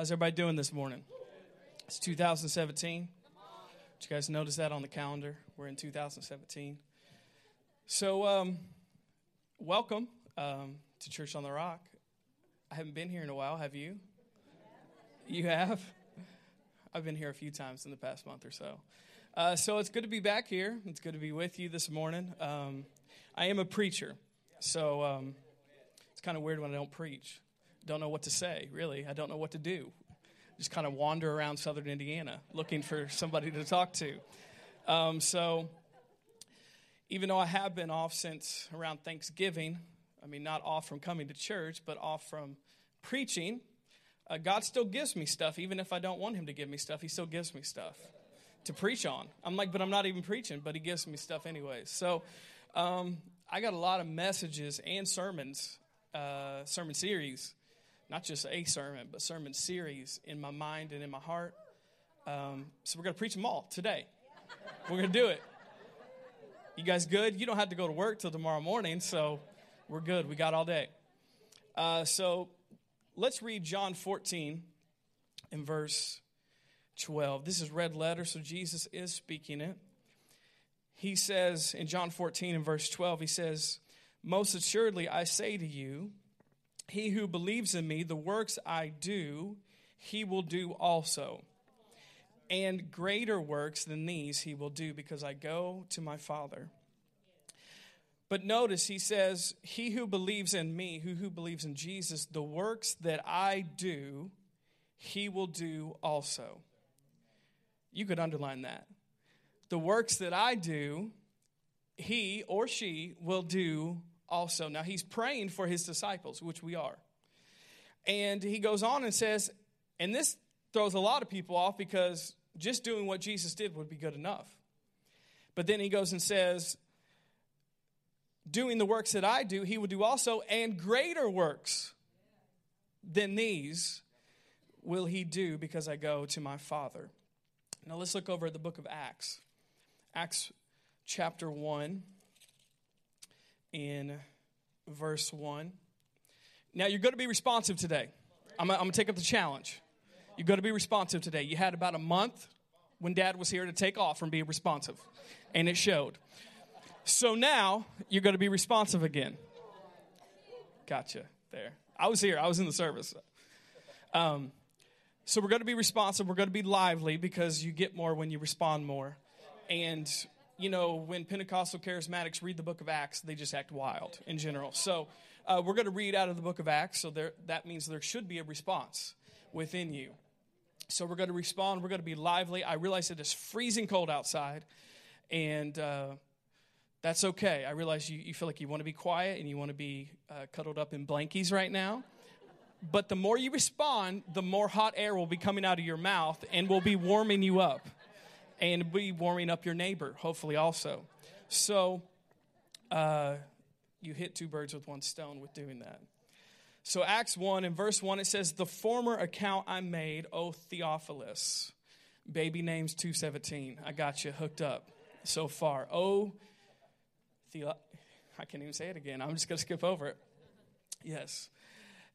How's everybody doing this morning? It's 2017. Did you guys notice that on the calendar? We're in 2017. So, um, welcome um, to Church on the Rock. I haven't been here in a while. Have you? You have? I've been here a few times in the past month or so. Uh, so it's good to be back here. It's good to be with you this morning. Um, I am a preacher, so um, it's kind of weird when I don't preach. Don't know what to say, really. I don't know what to do. Just kind of wander around southern Indiana looking for somebody to talk to. Um, so, even though I have been off since around Thanksgiving, I mean, not off from coming to church, but off from preaching, uh, God still gives me stuff. Even if I don't want Him to give me stuff, He still gives me stuff to preach on. I'm like, but I'm not even preaching, but He gives me stuff anyways. So, um, I got a lot of messages and sermons, uh, sermon series not just a sermon, but sermon series in my mind and in my heart. Um, so we're going to preach them all today. We're going to do it. You guys good? You don't have to go to work till tomorrow morning, so we're good. We got all day. Uh, so let's read John 14 in verse 12. This is red letter, so Jesus is speaking it. He says in John 14 in verse 12, he says, Most assuredly I say to you, he who believes in me, the works I do, he will do also. And greater works than these he will do because I go to my Father. But notice he says, He who believes in me, who, who believes in Jesus, the works that I do, he will do also. You could underline that. The works that I do, he or she will do also. Now, he's praying for his disciples, which we are. And he goes on and says, and this throws a lot of people off because just doing what Jesus did would be good enough. But then he goes and says, doing the works that I do, he will do also, and greater works than these will he do because I go to my Father. Now let's look over at the book of Acts. Acts chapter 1 in verse 1. Now, you're going to be responsive today. I'm, going to take up the challenge. You're going to be responsive today. You had about a month when dad was here to take off from being responsive, and it showed. So now you're going to be responsive again. Gotcha. There. I was here, I was in the service. Um, so we're going to be responsive. We're going to be lively because you get more when you respond more. And you know, when Pentecostal charismatics read the book of Acts, they just act wild in general. So uh, we're going to read out of the book of Acts, so there, that means there should be a response within you. So we're going to respond. We're going to be lively. I realize it is freezing cold outside, and uh, that's okay. I realize you, you feel like you want to be quiet and you want to be uh, cuddled up in blankies right now. But the more you respond, the more hot air will be coming out of your mouth and will be warming you up and be warming up your neighbor, hopefully, also. So, uh, you hit two birds with one stone with doing that. So, Acts 1 in verse 1, it says, The former account I made, O Theophilus. Baby names 217. I got you hooked up so far. Oh, Theo- I can't even say it again. I'm just going to skip over it. Yes.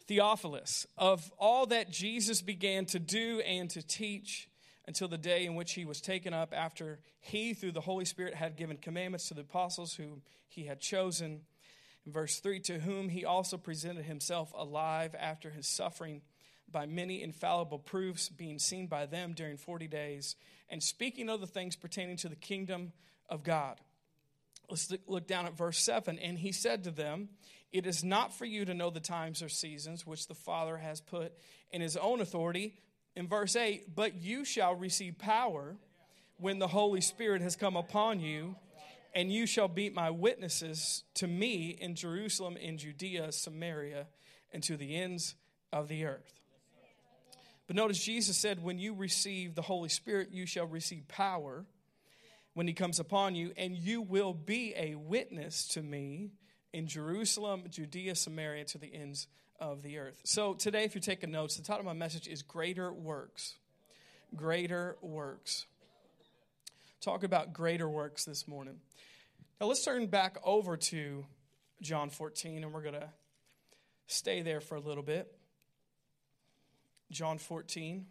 Theophilus, of all that Jesus began to do and to teach until the day in which he was taken up, after he, through the Holy Spirit, had given commandments to the apostles whom he had chosen. In verse 3, to whom he also presented himself alive after his suffering by many infallible proofs, being seen by them during 40 days, and speaking of the things pertaining to the kingdom of God. Let's look down at verse 7. And he said to them, It is not for you to know the times or seasons which the Father has put in his own authority in verse 8, but you shall receive power when the Holy Spirit has come upon you, and you shall be my witnesses to me in Jerusalem, in Judea, Samaria, and to the ends of the earth. But notice Jesus said, When you receive the Holy Spirit, you shall receive power when he comes upon you, and you will be a witness to me in Jerusalem, Judea, Samaria, to the ends of the earth. So today, if you're taking notes, the title of my message is Greater Works. Greater Works. Talk about greater works this morning. Now let's turn back over to John 14, and we're going to stay there for a little bit. John 14.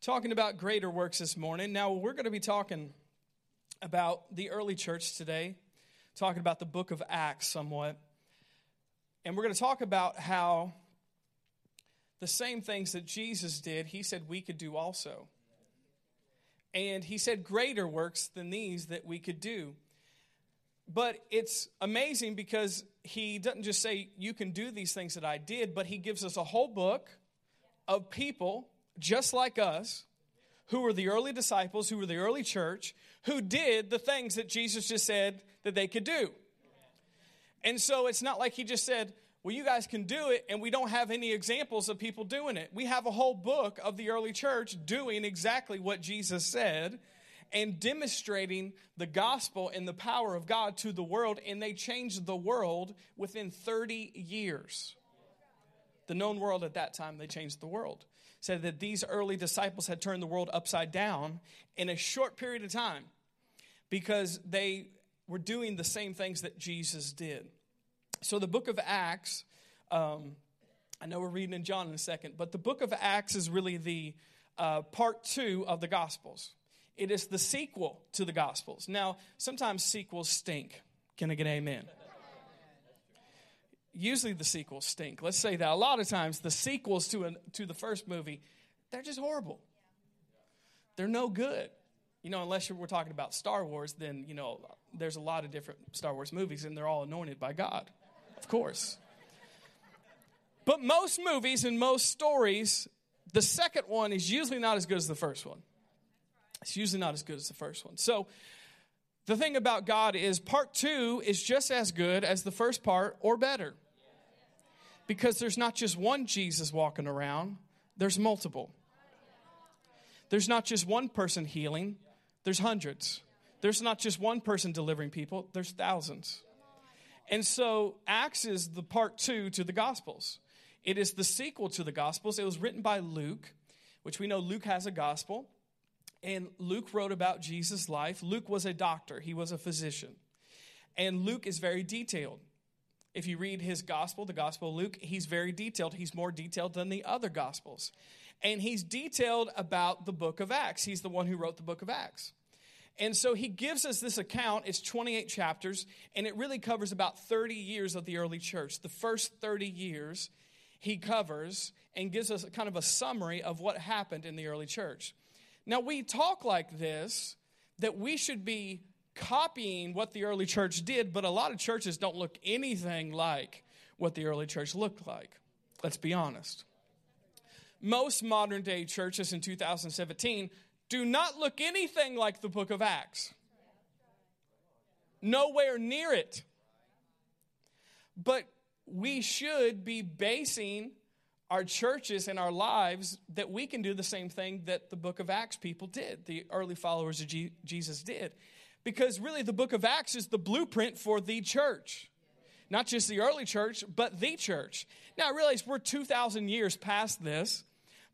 Talking about greater works this morning. Now, we're going to be talking about the early church today, talking about the book of Acts somewhat. And we're going to talk about how the same things that Jesus did, he said we could do also. And he said greater works than these that we could do. But it's amazing because he doesn't just say, You can do these things that I did, but he gives us a whole book of people just like us who were the early disciples, who were the early church, who did the things that Jesus just said that they could do. And so it's not like he just said, well, you guys can do it, and we don't have any examples of people doing it. We have a whole book of the early church doing exactly what Jesus said and demonstrating the gospel and the power of God to the world, and they changed the world within 30 years. The known world at that time, they changed the world. Said that these early disciples had turned the world upside down in a short period of time because they were doing the same things that Jesus did. So the book of Acts, um, I know we're reading in John in a second, but the book of Acts is really the uh, part two of the Gospels. It is the sequel to the Gospels. Now, sometimes sequels stink. Can I get amen? Usually the sequels stink. Let's say that. A lot of times the sequels to, an, to the first movie, they're just horrible. They're no good. You know, unless we're talking about Star Wars, then, you know, there's a lot of different Star Wars movies and they're all anointed by God, of course. But most movies and most stories, the second one is usually not as good as the first one. It's usually not as good as the first one. So the thing about God is part two is just as good as the first part or better. Because there's not just one Jesus walking around, there's multiple. There's not just one person healing, there's hundreds. There's not just one person delivering people, there's thousands. And so Acts is the part two to the Gospels. It is the sequel to the Gospels. It was written by Luke, which we know Luke has a gospel. And Luke wrote about Jesus' life. Luke was a doctor, he was a physician. And Luke is very detailed. If you read his gospel, the Gospel of Luke, he's very detailed. He's more detailed than the other gospels. And he's detailed about the book of Acts. He's the one who wrote the book of Acts. And so he gives us this account. It's 28 chapters, and it really covers about 30 years of the early church. The first 30 years he covers and gives us kind of a summary of what happened in the early church. Now, we talk like this that we should be copying what the early church did, but a lot of churches don't look anything like what the early church looked like. Let's be honest. Most modern day churches in 2017 do not look anything like the book of Acts. Nowhere near it. But we should be basing our churches and our lives that we can do the same thing that the book of Acts people did, the early followers of G- Jesus did. Because really, the book of Acts is the blueprint for the church. Not just the early church, but the church. Now, I realize we're 2,000 years past this,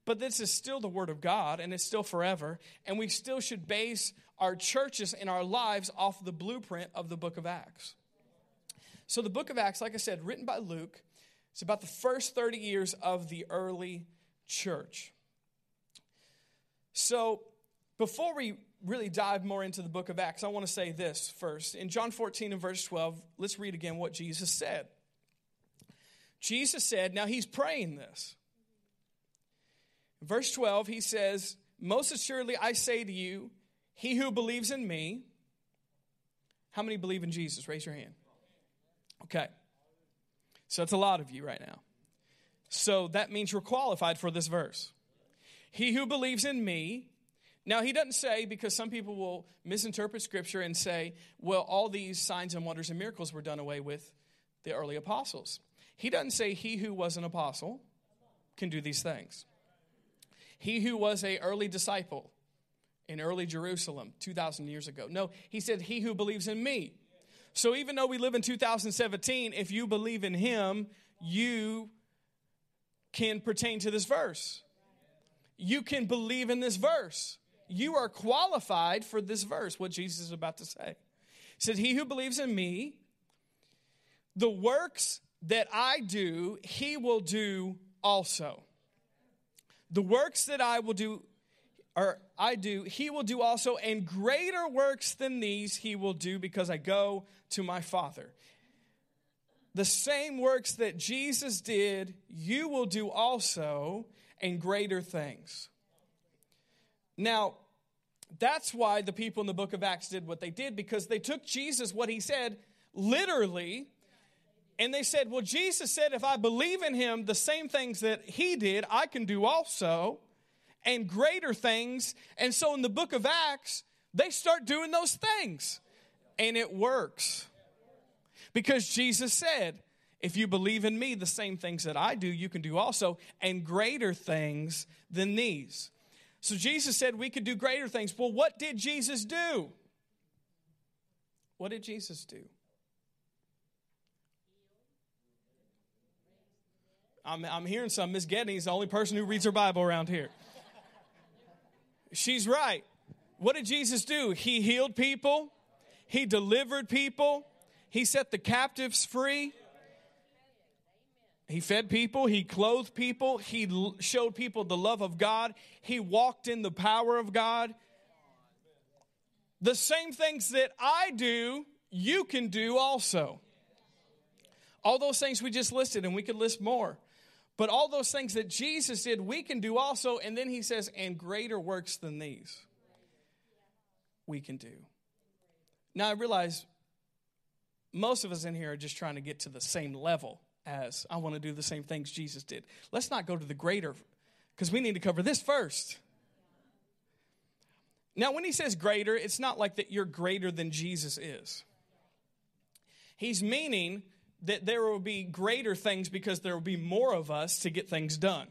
but this is still the Word of God and it's still forever. And we still should base our churches and our lives off the blueprint of the book of Acts. So, the book of Acts, like I said, written by Luke, it's about the first 30 years of the early church. So, before we really dive more into the book of Acts, I want to say this first. In John 14 and verse 12, let's read again what Jesus said. Jesus said, now he's praying this. Verse 12, he says, Most assuredly I say to you, he who believes in me, how many believe in Jesus? Raise your hand. Okay. So that's a lot of you right now. So that means you're qualified for this verse. He who believes in me, now he doesn't say, because some people will misinterpret scripture and say, well, all these signs and wonders and miracles were done away with the early apostles. He doesn't say he who was an apostle can do these things. He who was a early disciple in early Jerusalem 2,000 years ago. No, he said, he who believes in me so even though we live in 2017, if you believe in him, you can pertain to this verse. You can believe in this verse. You are qualified for this verse, what Jesus is about to say. He said, He who believes in me, the works that I do, he will do also. The works that I will do, or I do, he will do also, and greater works than these he will do because I go to my Father. The same works that Jesus did, you will do also, and greater things. Now, that's why the people in the book of Acts did what they did because they took Jesus, what he said, literally, and they said, Well, Jesus said, if I believe in him, the same things that he did, I can do also, and greater things. And so in the book of Acts, they start doing those things, and it works. Because Jesus said, if you believe in me, the same things that I do, you can do also, and greater things than these. So Jesus said we could do greater things. Well, what did Jesus do? What did Jesus do? I'm, I'm hearing some. Miss Getty is the only person who reads her Bible around here. She's right. What did Jesus do? He healed people, He delivered people, He set the captives free. He fed people, he clothed people, he showed people the love of God, he walked in the power of God. The same things that I do, you can do also. All those things we just listed, and we could list more. But all those things that Jesus did, we can do also. And then he says, and greater works than these we can do. Now, I realize most of us in here are just trying to get to the same level as I want to do the same things Jesus did. Let's not go to the greater because we need to cover this first. Now, when he says greater, it's not like that you're greater than Jesus is. He's meaning that there will be greater things because there will be more of us to get things done.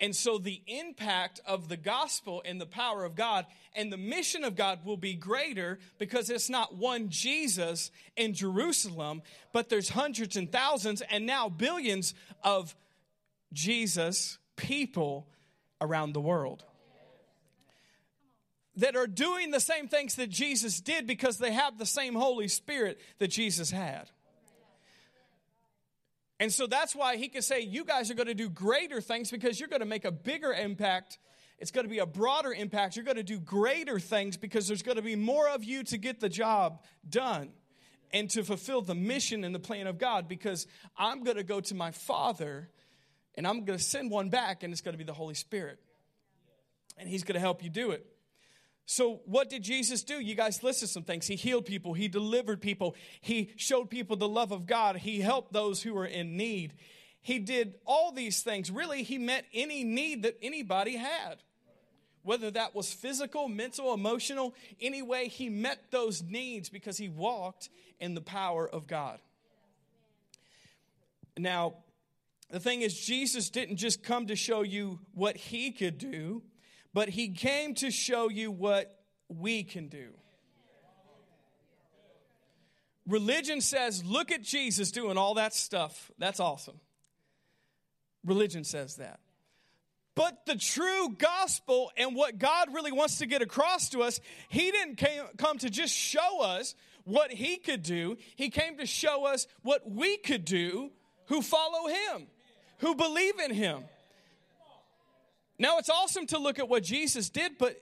And so the impact of the gospel and the power of God and the mission of God will be greater because it's not one Jesus in Jerusalem, but there's hundreds and thousands and now billions of Jesus people around the world that are doing the same things that Jesus did because they have the same Holy Spirit that Jesus had. And so that's why he can say, You guys are going to do greater things because you're going to make a bigger impact. It's going to be a broader impact. You're going to do greater things because there's going to be more of you to get the job done and to fulfill the mission and the plan of God because I'm going to go to my Father and I'm going to send one back, and it's going to be the Holy Spirit. And He's going to help you do it. So, what did Jesus do? You guys listed some things. He healed people, He delivered people, He showed people the love of God, He helped those who were in need. He did all these things. Really, He met any need that anybody had. Whether that was physical, mental, emotional, anyway, He met those needs because He walked in the power of God. Now, the thing is, Jesus didn't just come to show you what He could do but he came to show you what we can do. Religion says, look at Jesus doing all that stuff. That's awesome. Religion says that. But the true gospel and what God really wants to get across to us, He didn't came, come to just show us what He could do. He came to show us what we could do who follow Him, who believe in Him. Now, it's awesome to look at what Jesus did, but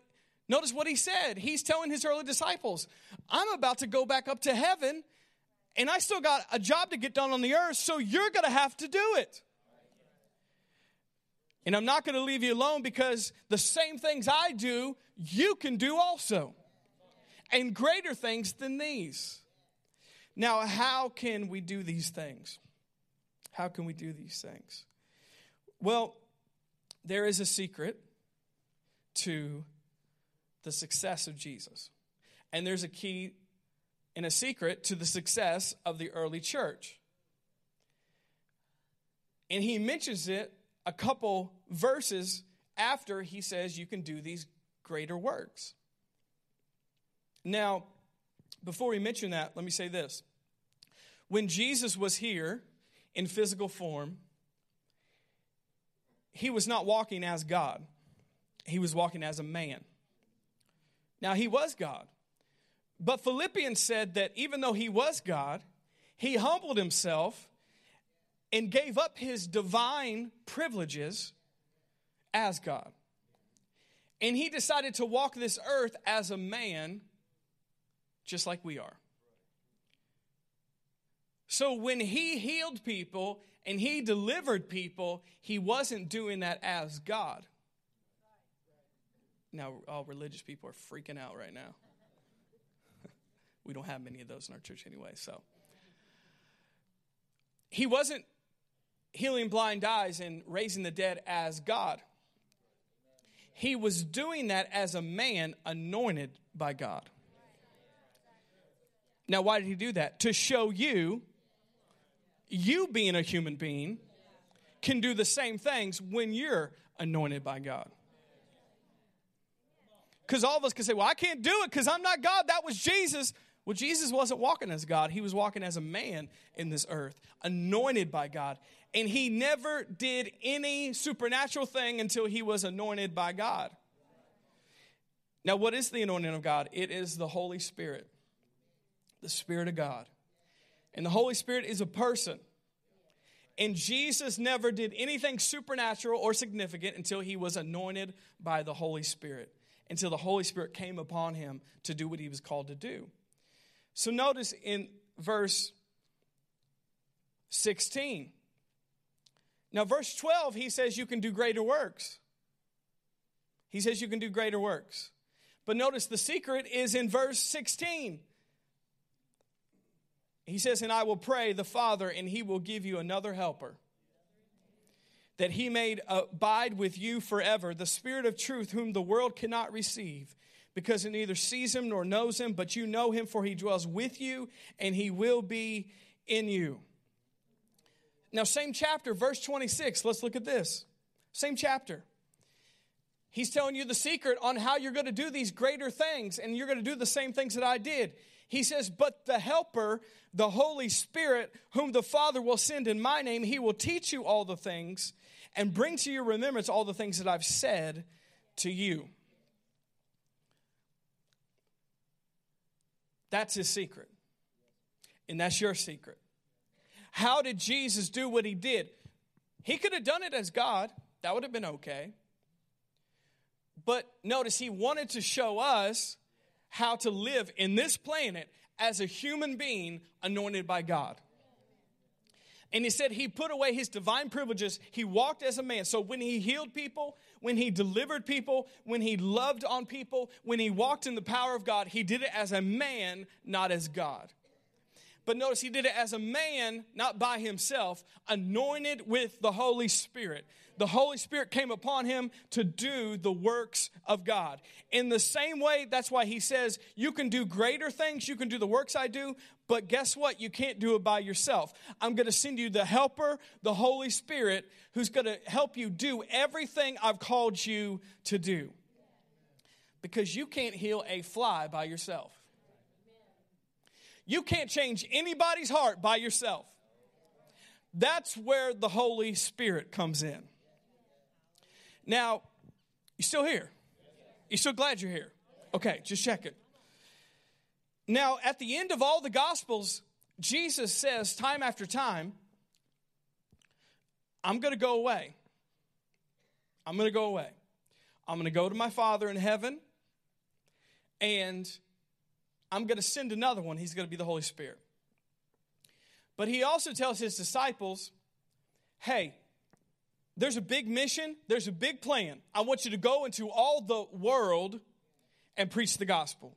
notice what he said. He's telling his early disciples, I'm about to go back up to heaven, and I still got a job to get done on the earth, so you're going to have to do it. And I'm not going to leave you alone because the same things I do, you can do also. And greater things than these. Now, how can we do these things? How can we do these things? Well, there is a secret to the success of Jesus. And there's a key and a secret to the success of the early church. And he mentions it a couple verses after he says you can do these greater works. Now, before we mention that, let me say this. When Jesus was here in physical form, he was not walking as God, he was walking as a man. Now, he was God. But Philippians said that even though he was God, he humbled himself and gave up his divine privileges as God. And he decided to walk this earth as a man, just like we are. So when he healed people and he delivered people, he wasn't doing that as God. Now, all religious people are freaking out right now. we don't have many of those in our church anyway, so. He wasn't healing blind eyes and raising the dead as God. He was doing that as a man anointed by God. Now, why did he do that? To show you, you being a human being, can do the same things when you're anointed by God. Because all of us can say, well, I can't do it because I'm not God. That was Jesus. Well, Jesus wasn't walking as God, he was walking as a man in this earth, anointed by God. And he never did any supernatural thing until he was anointed by God. Now, what is the anointing of God? It is the Holy Spirit, the Spirit of God. And the Holy Spirit is a person. And Jesus never did anything supernatural or significant until he was anointed by the Holy Spirit, until the Holy Spirit came upon him to do what he was called to do. So notice in verse 16. Now, verse 12, he says you can do greater works. He says you can do greater works. But notice the secret is in verse 16. He says, And I will pray the Father, and he will give you another helper, that he may abide with you forever, the Spirit of truth, whom the world cannot receive because it neither sees him nor knows him, but you know him, for he dwells with you and he will be in you. Now, same chapter, verse 26. Let's look at this. Same chapter. He's telling you the secret on how you're going to do these greater things, and you're going to do the same things that I did. He says, But the Helper, the Holy Spirit, whom the Father will send in my name, he will teach you all the things and bring to your remembrance all the things that I've said to you. That's his secret. And that's your secret. How did Jesus do what he did? He could have done it as God, that would have been okay. But notice he wanted to show us how to live in this planet as a human being anointed by God. And he said he put away his divine privileges. He walked as a man. So when he healed people, when he delivered people, when he loved on people, when he walked in the power of God, he did it as a man, not as God. But notice he did it as a man, not by himself, anointed with the Holy Spirit. The Holy Spirit came upon him to do the works of God. In the same way, that's why he says, You can do greater things, you can do the works I do, but guess what? You can't do it by yourself. I'm going to send you the helper, the Holy Spirit, who's going to help you do everything I've called you to do. Because you can't heal a fly by yourself. You can't change anybody's heart by yourself. That's where the Holy Spirit comes in. Now, you still here? You still glad you're here? Okay, just check it. Now, at the end of all the Gospels, Jesus says time after time, I'm going to go away. I'm going to go away. I'm going to go to my Father in heaven, and I'm going to send another one. He's going to be the Holy Spirit. But he also tells his disciples, hey, there's a big mission, there's a big plan. I want you to go into all the world and preach the gospel.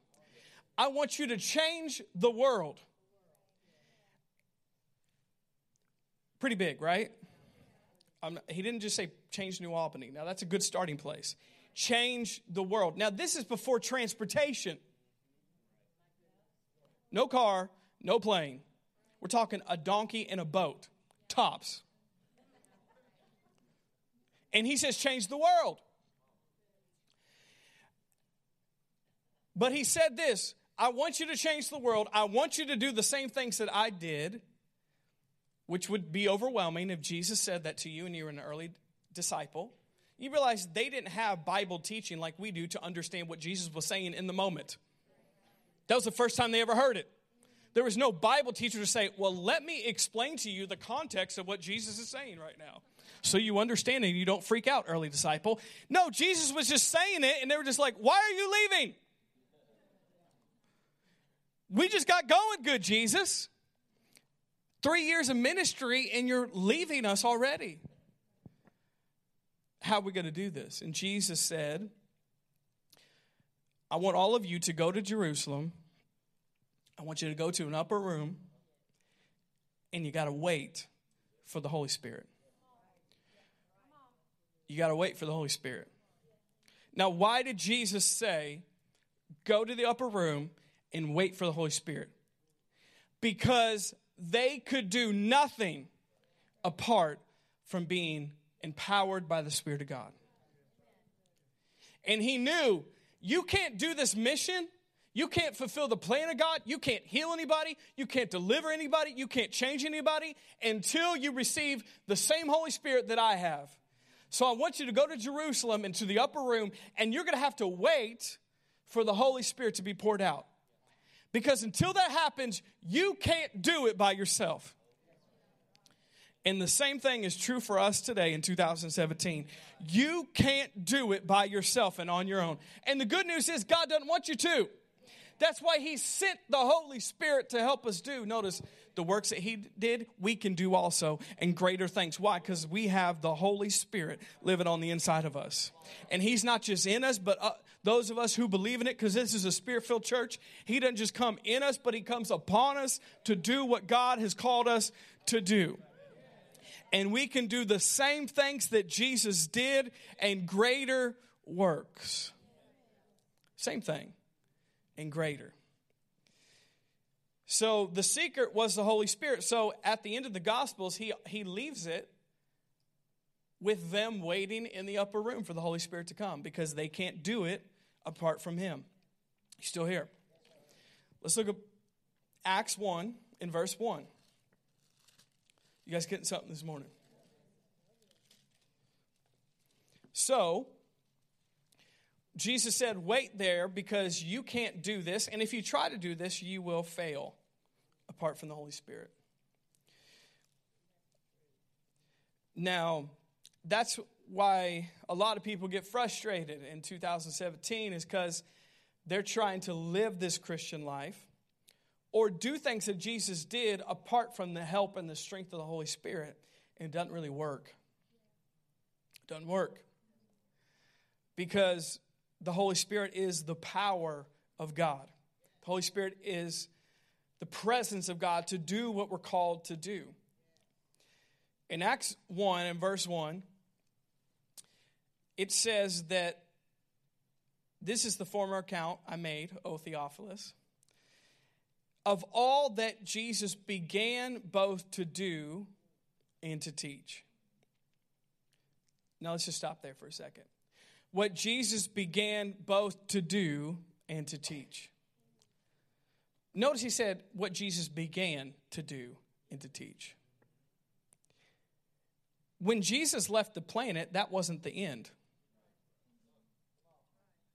I want you to change the world. Pretty big, right? Not, he didn't just say change New Albany. Now, that's a good starting place. Change the world. Now, this is before transportation. No car, no plane. We're talking a donkey and a boat, tops. And he says, change the world. But he said this I want you to change the world. I want you to do the same things that I did, which would be overwhelming if Jesus said that to you and you were an early disciple. You realize they didn't have Bible teaching like we do to understand what Jesus was saying in the moment. That was the first time they ever heard it. There was no Bible teacher to say, Well, let me explain to you the context of what Jesus is saying right now. So you understand and you don't freak out, early disciple. No, Jesus was just saying it, and they were just like, Why are you leaving? We just got going good, Jesus. Three years of ministry, and you're leaving us already. How are we going to do this? And Jesus said, I want all of you to go to Jerusalem. I want you to go to an upper room, and you got to wait for the Holy Spirit. You got to wait for the Holy Spirit. Now, why did Jesus say, go to the upper room and wait for the Holy Spirit? Because they could do nothing apart from being empowered by the Spirit of God. And he knew you can't do this mission. You can't fulfill the plan of God. You can't heal anybody. You can't deliver anybody. You can't change anybody until you receive the same Holy Spirit that I have. So I want you to go to Jerusalem into the upper room, and you're going to have to wait for the Holy Spirit to be poured out. Because until that happens, you can't do it by yourself. And the same thing is true for us today in 2017. You can't do it by yourself and on your own. And the good news is, God doesn't want you to. That's why He sent the Holy Spirit to help us do. Notice the works that He did, we can do also, and greater things. Why? Because we have the Holy Spirit living on the inside of us. And He's not just in us, but uh, those of us who believe in it, because this is a spirit filled church, He doesn't just come in us, but He comes upon us to do what God has called us to do. And we can do the same things that Jesus did and greater works. Same thing and greater. So the secret was the Holy Spirit. So at the end of the Gospels, he, he leaves it with them waiting in the upper room for the Holy Spirit to come because they can't do it apart from Him. He's still here. Let's look at Acts 1 in verse 1. You guys getting something this morning? So, Jesus said, Wait there because you can't do this. And if you try to do this, you will fail apart from the Holy Spirit. Now, that's why a lot of people get frustrated in 2017 is because they're trying to live this Christian life or do things that Jesus did apart from the help and the strength of the Holy Spirit, and it doesn't really work. It doesn't work. Because the Holy Spirit is the power of God. The Holy Spirit is the presence of God to do what we're called to do. In Acts 1 and verse 1, it says that this is the former account I made, O Theophilus, of all that Jesus began both to do and to teach. Now let's just stop there for a second. What Jesus began both to do and to teach. Notice he said what Jesus began to do and to teach. When Jesus left the planet, that wasn't the end.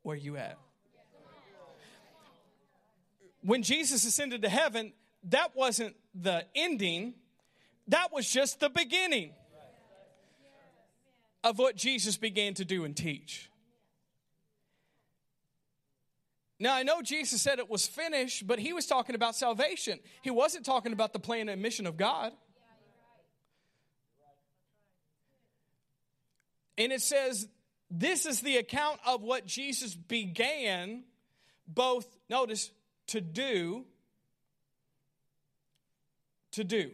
Where you at? When Jesus ascended to heaven, that wasn't the ending, that was just the beginning of what Jesus began to do and teach. Now, I know Jesus said it was finished, but he was talking about salvation. He wasn't talking about the plan and mission of God. And it says, this is the account of what Jesus began both, notice, to do, to do.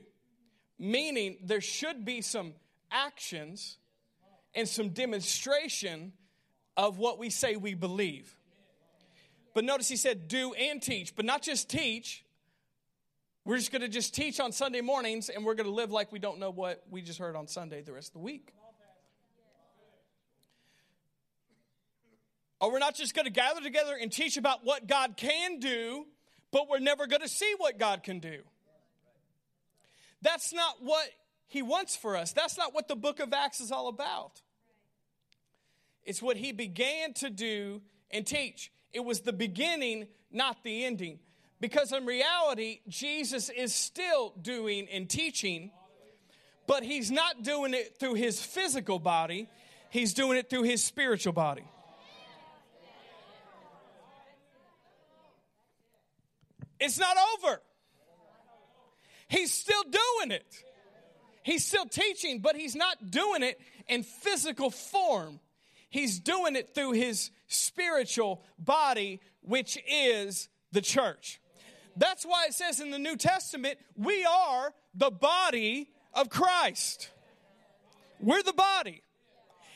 Meaning there should be some actions and some demonstration of what we say we believe. But notice he said, do and teach, but not just teach. We're just going to just teach on Sunday mornings and we're going to live like we don't know what we just heard on Sunday the rest of the week. Or we're not just going to gather together and teach about what God can do, but we're never going to see what God can do. That's not what He wants for us. That's not what the book of Acts is all about. It's what He began to do and teach. It was the beginning, not the ending. Because in reality, Jesus is still doing and teaching, but he's not doing it through his physical body, he's doing it through his spiritual body. It's not over. He's still doing it. He's still teaching, but he's not doing it in physical form. He's doing it through his spiritual body, which is the church. That's why it says in the New Testament, we are the body of Christ. We're the body.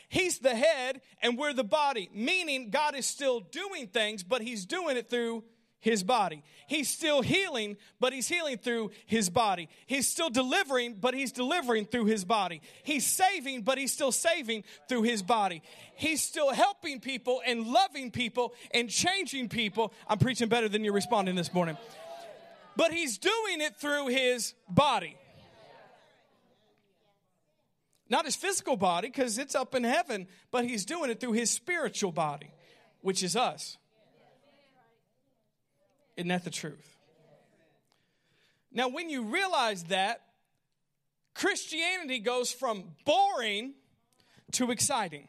He's the head and we're the body, meaning God is still doing things, but He's doing it through his body. He's still healing, but he's healing through his body. He's still delivering, but he's delivering through his body. He's saving, but he's still saving through his body. He's still helping people and loving people and changing people. I'm preaching better than you're responding this morning. But he's doing it through his body. Not his physical body, because it's up in heaven, but he's doing it through his spiritual body, which is us. Isn't that the truth? Now, when you realize that, Christianity goes from boring to exciting.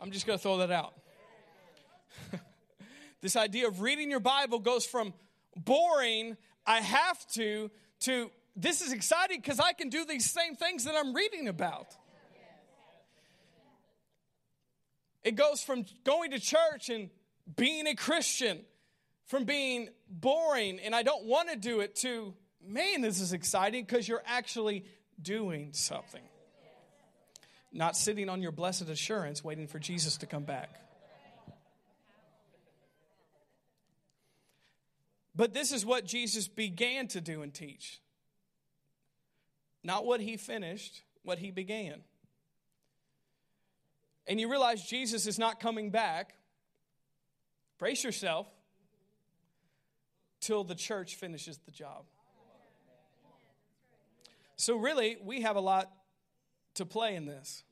I'm just going to throw that out. this idea of reading your Bible goes from boring, I have to, to this is exciting because I can do these same things that I'm reading about. It goes from going to church and being a Christian from being boring and I don't want to do it to, man, this is exciting because you're actually doing something. Not sitting on your blessed assurance waiting for Jesus to come back. But this is what Jesus began to do and teach. Not what he finished, what he began. And you realize Jesus is not coming back Brace yourself till the church finishes the job. So, really, we have a lot to play in this.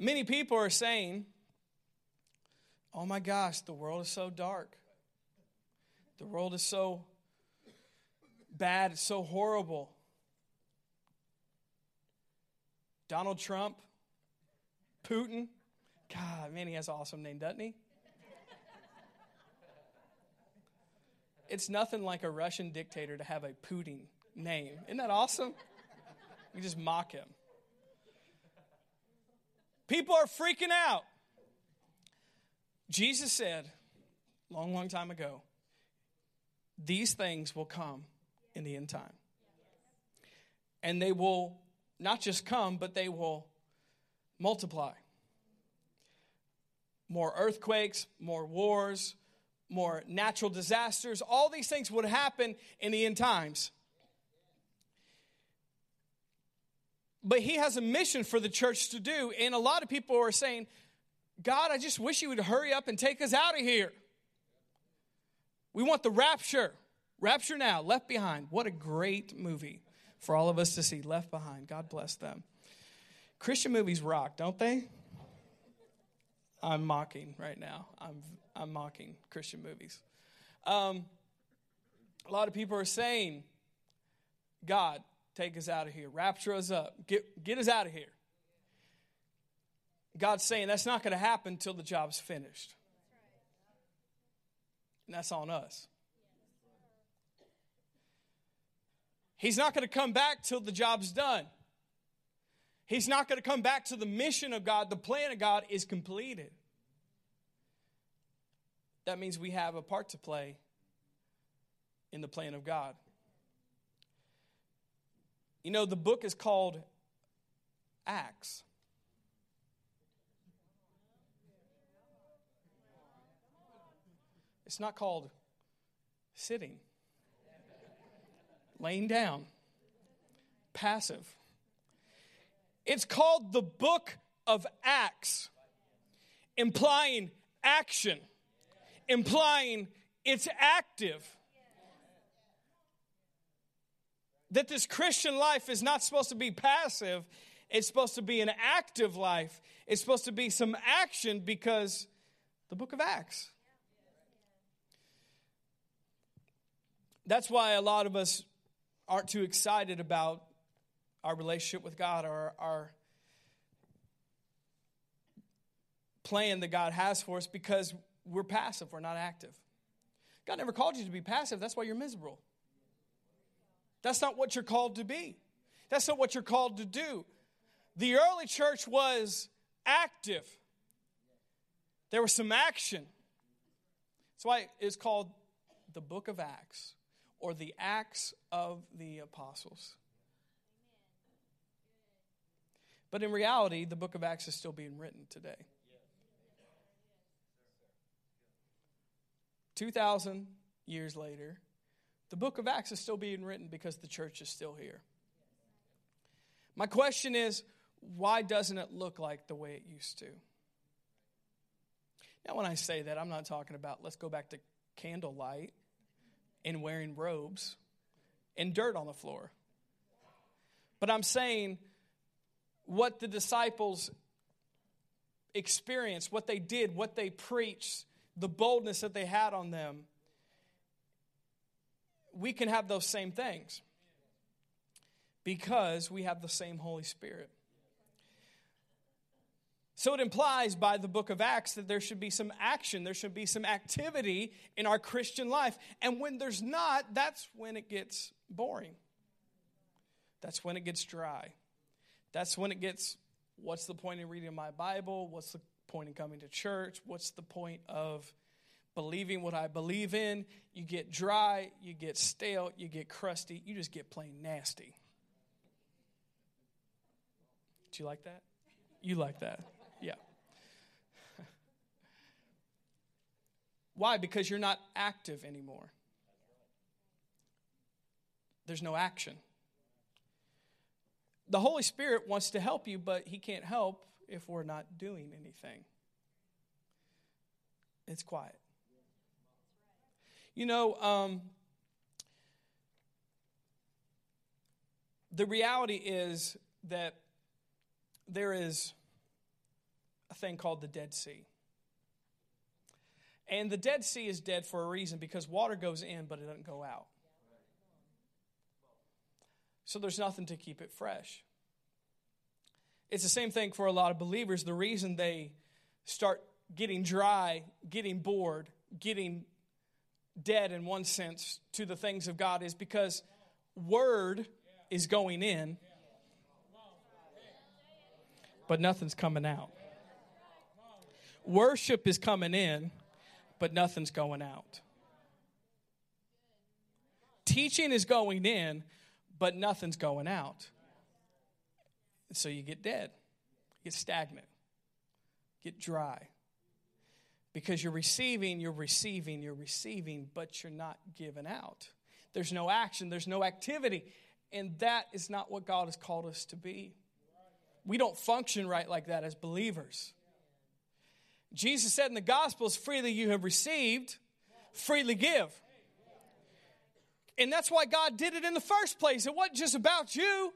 Many people are saying, Oh my gosh, the world is so dark. The world is so bad, it's so horrible. Donald Trump, Putin, God, man, he has an awesome name, doesn't he? it's nothing like a Russian dictator to have a Putin name. Isn't that awesome? You just mock him. People are freaking out. Jesus said, long, long time ago, these things will come in the end time. And they will not just come, but they will multiply more earthquakes, more wars, more natural disasters. All these things would happen in the end times. But he has a mission for the church to do. And a lot of people are saying, God, I just wish you would hurry up and take us out of here. We want the rapture. Rapture now, Left Behind. What a great movie for all of us to see. Left Behind. God bless them. Christian movies rock, don't they? I'm mocking right now. I'm, I'm mocking Christian movies. Um, a lot of people are saying, God, take us out of here. Rapture us up. Get, get us out of here. God's saying that's not going to happen until the job's finished. And that's on us. He's not going to come back till the job's done. He's not going to come back to the mission of God. The plan of God is completed. That means we have a part to play in the plan of God. You know, the book is called Acts. It's not called sitting, laying down, passive. It's called the book of Acts, implying action, implying it's active. That this Christian life is not supposed to be passive, it's supposed to be an active life. It's supposed to be some action because The book of Acts. That's why a lot of us aren't too excited about our relationship with God or our plan that God has for us because we're passive, we're not active. God never called you to be passive, that's why you're miserable. That's not what you're called to be. That's not what you're called to do. The early church was active. There was some action. That's why it's called the book of Acts or the Acts of the Apostles. But in reality, the book of Acts is still being written today. 2,000 years later, the book of Acts is still being written because the church is still here. My question is why doesn't it look like the way it used to? Now, when I say that, I'm not talking about let's go back to candlelight and wearing robes and dirt on the floor. But I'm saying what the disciples experienced, what they did, what they preached, the boldness that they had on them, we can have those same things because we have the same Holy Spirit. So it implies by the book of Acts that there should be some action, there should be some activity in our Christian life. And when there's not, that's when it gets boring. That's when it gets dry. That's when it gets what's the point in reading my Bible? What's the point in coming to church? What's the point of believing what I believe in? You get dry, you get stale, you get crusty, you just get plain nasty. Do you like that? You like that? Yeah. Why? Because you're not active anymore. There's no action. The Holy Spirit wants to help you, but He can't help if we're not doing anything. It's quiet. You know, um, the reality is that there is a thing called the Dead Sea. And the Dead Sea is dead for a reason because water goes in, but it doesn't go out. So there's nothing to keep it fresh. It's the same thing for a lot of believers. The reason they start getting dry, getting bored, getting dead in one sense to the things of God is because word is going in, but nothing's coming out. Worship is coming in, but nothing's going out. Teaching is going in, but nothing's going out. So you get dead, you get stagnant, get dry. Because you're receiving, you're receiving, you're receiving, but you're not giving out. There's no action, there's no activity. And that is not what God has called us to be. We don't function right like that as believers. Jesus said in the Gospels, freely you have received, freely give. And that's why God did it in the first place. It wasn't just about you.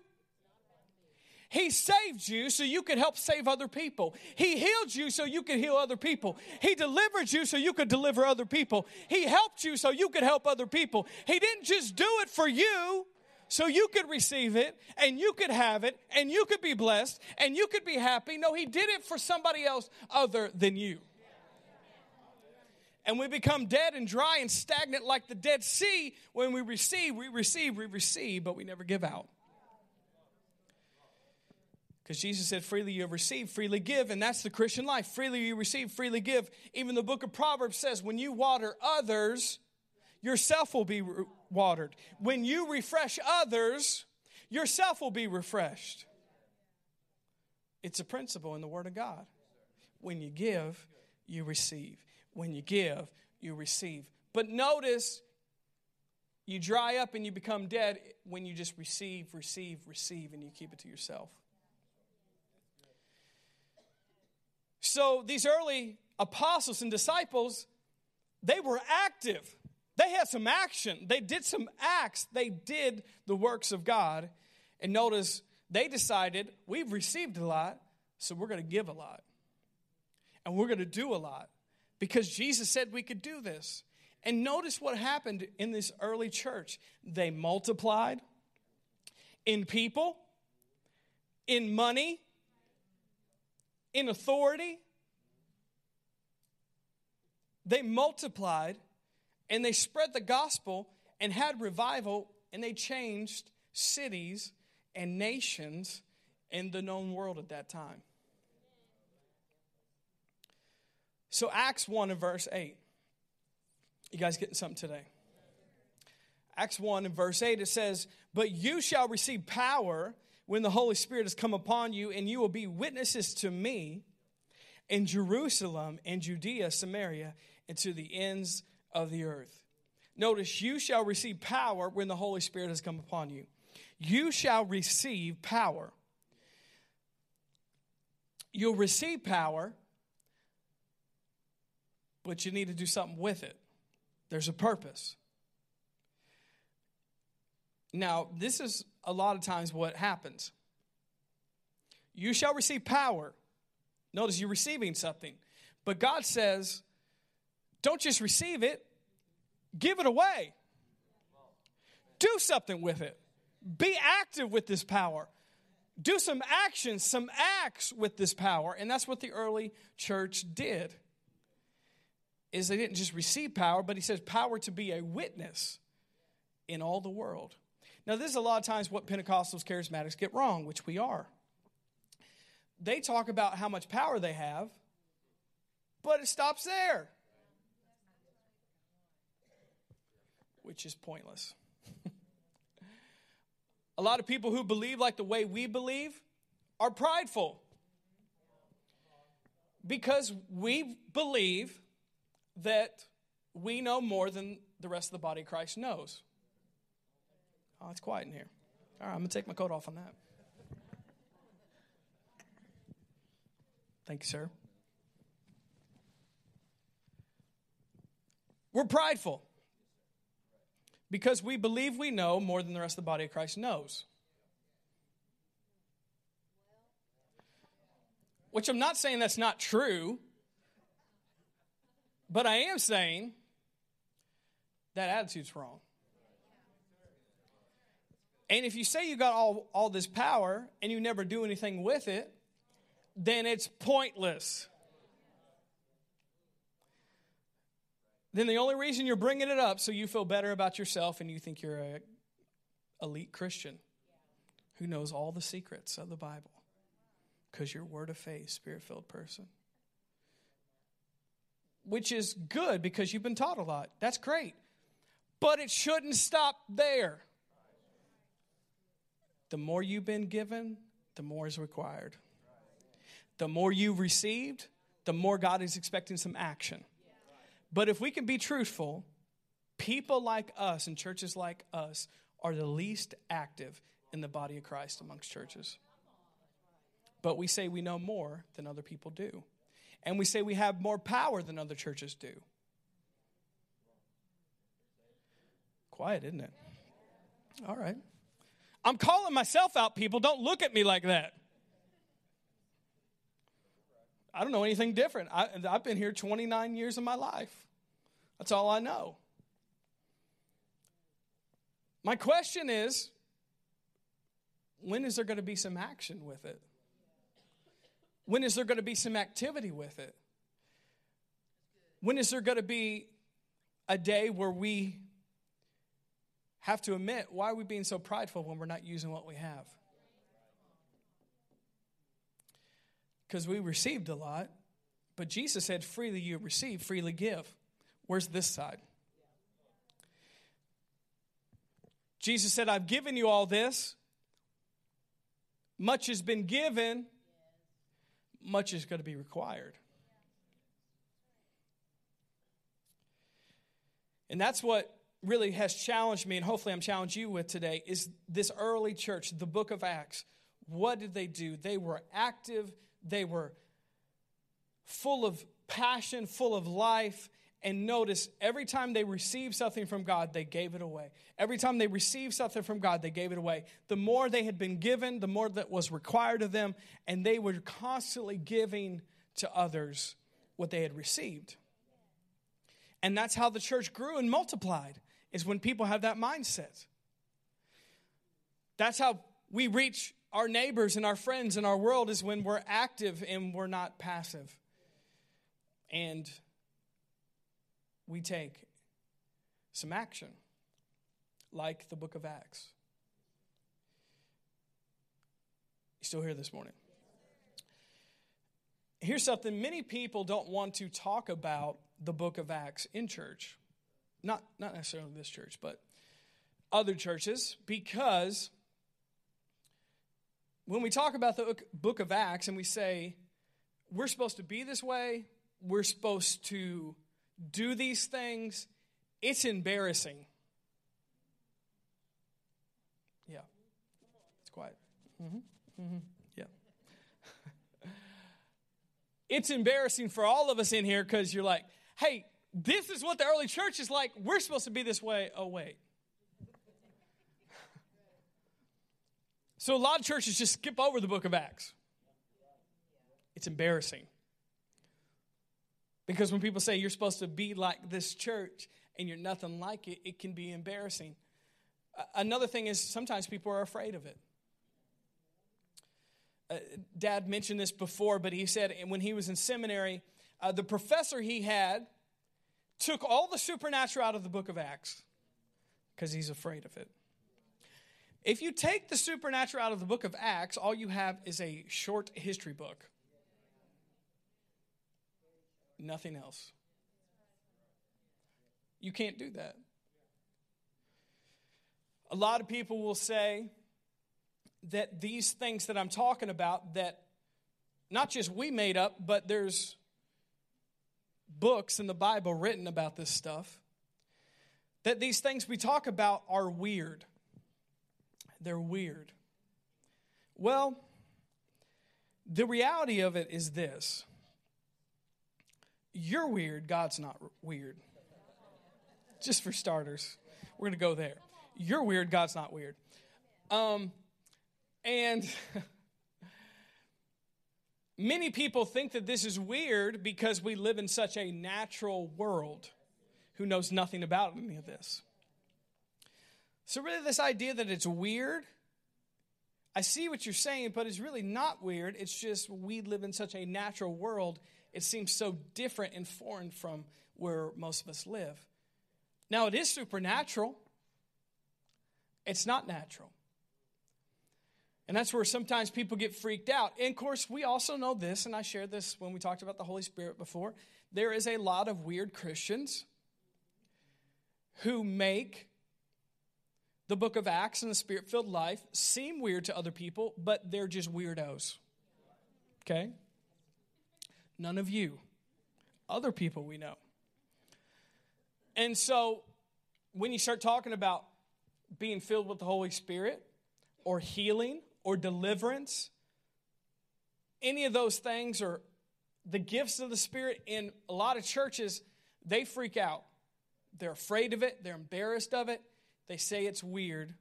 He saved you so you could help save other people. He healed you so you could heal other people. He delivered you so you could deliver other people. He helped you so you could help other people. He didn't just do it for you so you could receive it and you could have it and you could be blessed and you could be happy. No, He did it for somebody else other than you and we become dead and dry and stagnant like the Dead Sea. When we receive, we receive, we receive, but we never give out. Because Jesus said, freely you have received, freely give, and that's the Christian life. Freely you receive, freely give. Even the book of Proverbs says, when you water others, yourself will be watered. When you refresh others, yourself will be refreshed. It's a principle in the Word of God. When you give, you receive. When you give, you receive. But notice you dry up and you become dead when you just receive, receive, receive, and you keep it to yourself. So these early apostles and disciples, they were active. They had some action. They did some acts. They did the works of God. And notice they decided, we've received a lot, so we're going to give a lot. And we're going to do a lot because Jesus said we could do this. And notice what happened in this early church. They multiplied in people, in money, in authority. They multiplied and they spread the gospel and had revival and they changed cities and nations in the known world at that time. So, Acts 1 and verse 8. You guys getting something today? Acts 1 and verse 8, it says, But you shall receive power when the Holy Spirit has come upon you, and you will be witnesses to me in Jerusalem and Judea, Samaria, and to the ends of the earth. Notice, you shall receive power when the Holy Spirit has come upon you. You shall receive power. You'll receive power, but you need to do something with it. There's a purpose. Now, this is a lot of times what happens. You shall receive power. Notice you're receiving something. But God says, don't just receive it, give it away. Do something with it. Be active with this power. Do some actions, some acts with this power. And that's what the early church did. Is they didn't just receive power, but he says power to be a witness in all the world. Now, this is a lot of times what Pentecostals, charismatics get wrong, which we are. They talk about how much power they have, but it stops there, which is pointless. a lot of people who believe like the way we believe are prideful because we believe that we know more than the rest of the body of Christ knows. Oh, it's quiet in here. All right, I'm going to take my coat off on that. Thank you, sir. We're prideful because we believe we know more than the rest of the body of Christ knows. Which I'm not saying that's not true, but I am saying that attitude's wrong. And if you say you got all, all this power and you never do anything with it, then it's pointless. Then the only reason you're bringing it up so you feel better about yourself and you think you're a elite Christian who knows all the secrets of the Bible because you're word of faith, spirit filled person. Which is good because you've been taught a lot. That's great. But it shouldn't stop there. The more you've been given, the more is required. The more you've received, the more God is expecting some action. But if we can be truthful, people like us and churches like us are the least active in the body of Christ amongst churches. But we say we know more than other people do. And we say we have more power than other churches do. Quiet, isn't it? All right. I'm calling myself out, people. Don't look at me like that. I don't know anything different. I, have been here 29 years of my life. That's all I know. My question is when is there going to be some action with it? When is there going to be some activity with it? When is there going to be a day where we have to admit why are we being so prideful when we're not using what we have? Because we received a lot, but Jesus said, freely you receive, freely give. Where's this side? Jesus said, I've given you all this. Much has been given, much is going to be required. And that's what really has challenged me, and hopefully I'm challenged you with today, is this early church, the book of Acts. What did they do? They were active, they were full of passion, full of life. And notice, every time they received something from God, they gave it away. Every time they received something from God, they gave it away. The more they had been given, the more that was required of them, and they were constantly giving to others what they had received. And that's how the church grew and multiplied, is when people have that mindset. That's how we reach our neighbors and our friends and our world, is when we're active and we're not passive. And we take some action, like the book of Acts. You still here this morning? Here's something many people don't want to talk about the book of Acts in church. Not, not necessarily this church, but other churches, because when we talk about the book of Acts and we say, we're supposed to be this way, we're supposed to do these things, it's embarrassing. Yeah. It's quiet. Mm-hmm. Mm-hmm. Yeah. it's embarrassing for all of us in here because you're like, hey, this is what the early church is like. We're supposed to be this way. Oh, wait. so a lot of churches just skip over the book of Acts. It's embarrassing. Because when people say you're supposed to be like this church and you're nothing like it, it can be embarrassing. Another thing is sometimes people are afraid of it. Uh, Dad mentioned this before, but he said when he was in seminary, uh, the professor he had took all the supernatural out of the book of Acts because he's afraid of it. If you take the supernatural out of the book of Acts, all you have is a short history book. Nothing else. You can't do that. A lot of people will say that these things that I'm talking about, that not just we made up, but there's books in the Bible written about this stuff, that these things we talk about are weird. They're weird. Well, the reality of it is this you're weird, God's not weird. Just for starters, we're going to go there. You're weird, God's not weird. Um, and many people think that this is weird because we live in such a natural world who knows nothing about any of this. So, really, this idea that it's weird, I see what you're saying, but it's really not weird. It's just we live in such a natural world it seems so different and foreign from where most of us live. Now, it is supernatural, it's not natural. And that's where sometimes people get freaked out. And of course, we also know this, and I shared this when we talked about the Holy Spirit before. There is a lot of weird Christians who make the book of Acts and the spirit filled life seem weird to other people, but they're just weirdos. Okay? None of you. Other people we know. And so when you start talking about being filled with the Holy Spirit or healing or deliverance, any of those things or the gifts of the Spirit in a lot of churches, they freak out. They're afraid of it, they're embarrassed of it, they say it's weird.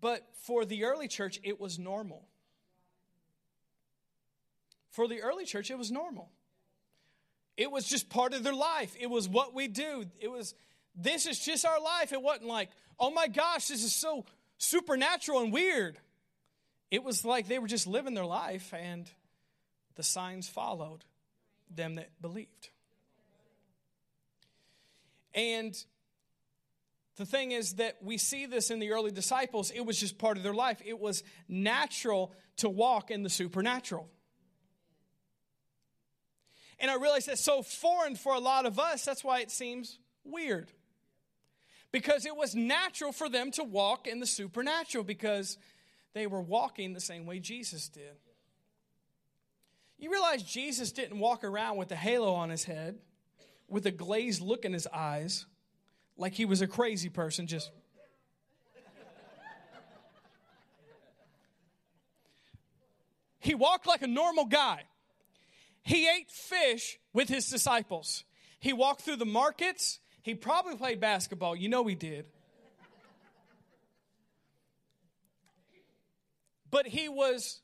But for the early church, it was normal. For the early church, it was normal. It was just part of their life. It was what we do. It was, this is just our life. It wasn't like, oh my gosh, this is so supernatural and weird. It was like they were just living their life and the signs followed them that believed. And the thing is that we see this in the early disciples, it was just part of their life. It was natural to walk in the supernatural. And I realize that's so foreign for a lot of us. That's why it seems weird. Because it was natural for them to walk in the supernatural because they were walking the same way Jesus did. You realize Jesus didn't walk around with a halo on his head, with a glazed look in his eyes, like he was a crazy person, just. he walked like a normal guy. He ate fish with his disciples. He walked through the markets. He probably played basketball. You know he did. But he was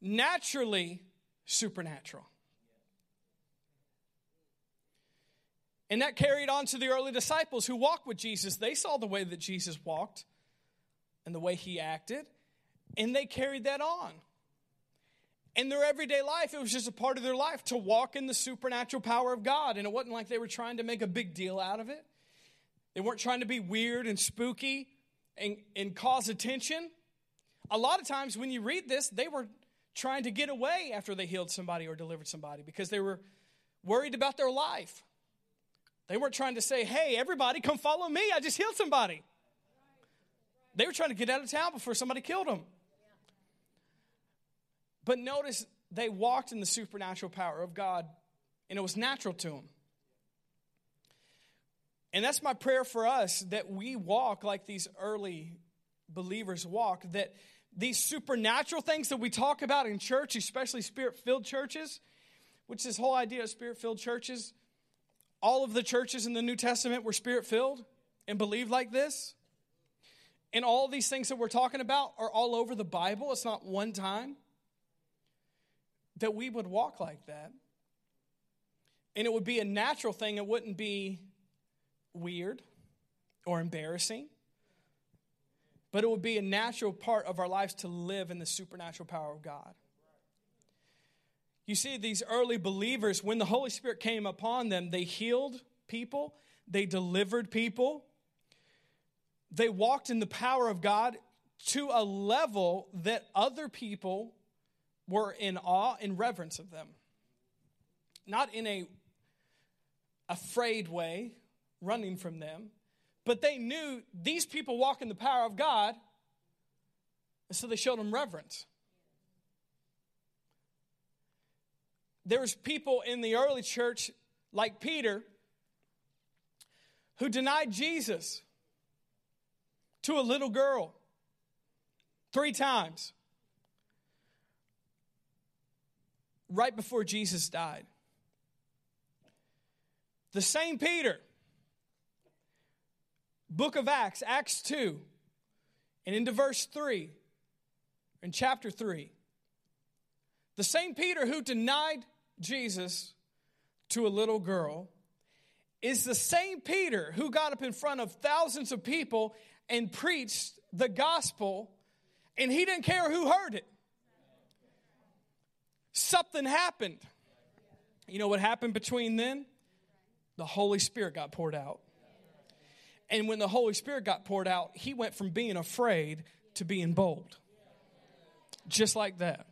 naturally supernatural. And that carried on to the early disciples who walked with Jesus. They saw the way that Jesus walked and the way he acted, and they carried that on. In their everyday life, it was just a part of their life to walk in the supernatural power of God. And it wasn't like they were trying to make a big deal out of it. They weren't trying to be weird and spooky and, and cause attention. A lot of times when you read this, they were trying to get away after they healed somebody or delivered somebody because they were worried about their life. They weren't trying to say, hey, everybody, come follow me. I just healed somebody. They were trying to get out of town before somebody killed them. But notice they walked in the supernatural power of God, and it was natural to them. And that's my prayer for us that we walk like these early believers walk, that these supernatural things that we talk about in church, especially spirit filled churches, which this whole idea of spirit filled churches, all of the churches in the New Testament were spirit filled and believed like this. And all these things that we're talking about are all over the Bible. It's not one time that we would walk like that. And it would be a natural thing, it wouldn't be weird or embarrassing, but it would be a natural part of our lives to live in the supernatural power of God. You see, these early believers, when the Holy Spirit came upon them, they healed people, they delivered people, they walked in the power of God to a level that other people were in awe and reverence of them. Not in a afraid way, running from them, but they knew these people walk in the power of God, and so they showed them reverence. There was people in the early church like Peter who denied Jesus to a little girl three times. Right before Jesus died. The same Peter, book of Acts, Acts 2, and into verse 3, in chapter 3, the same Peter who denied Jesus to a little girl is the same Peter who got up in front of thousands of people and preached the gospel, and he didn't care who heard it something happened. You know what happened between then? The Holy Spirit got poured out. And when the Holy Spirit got poured out, he went from being afraid to being bold. Just like that.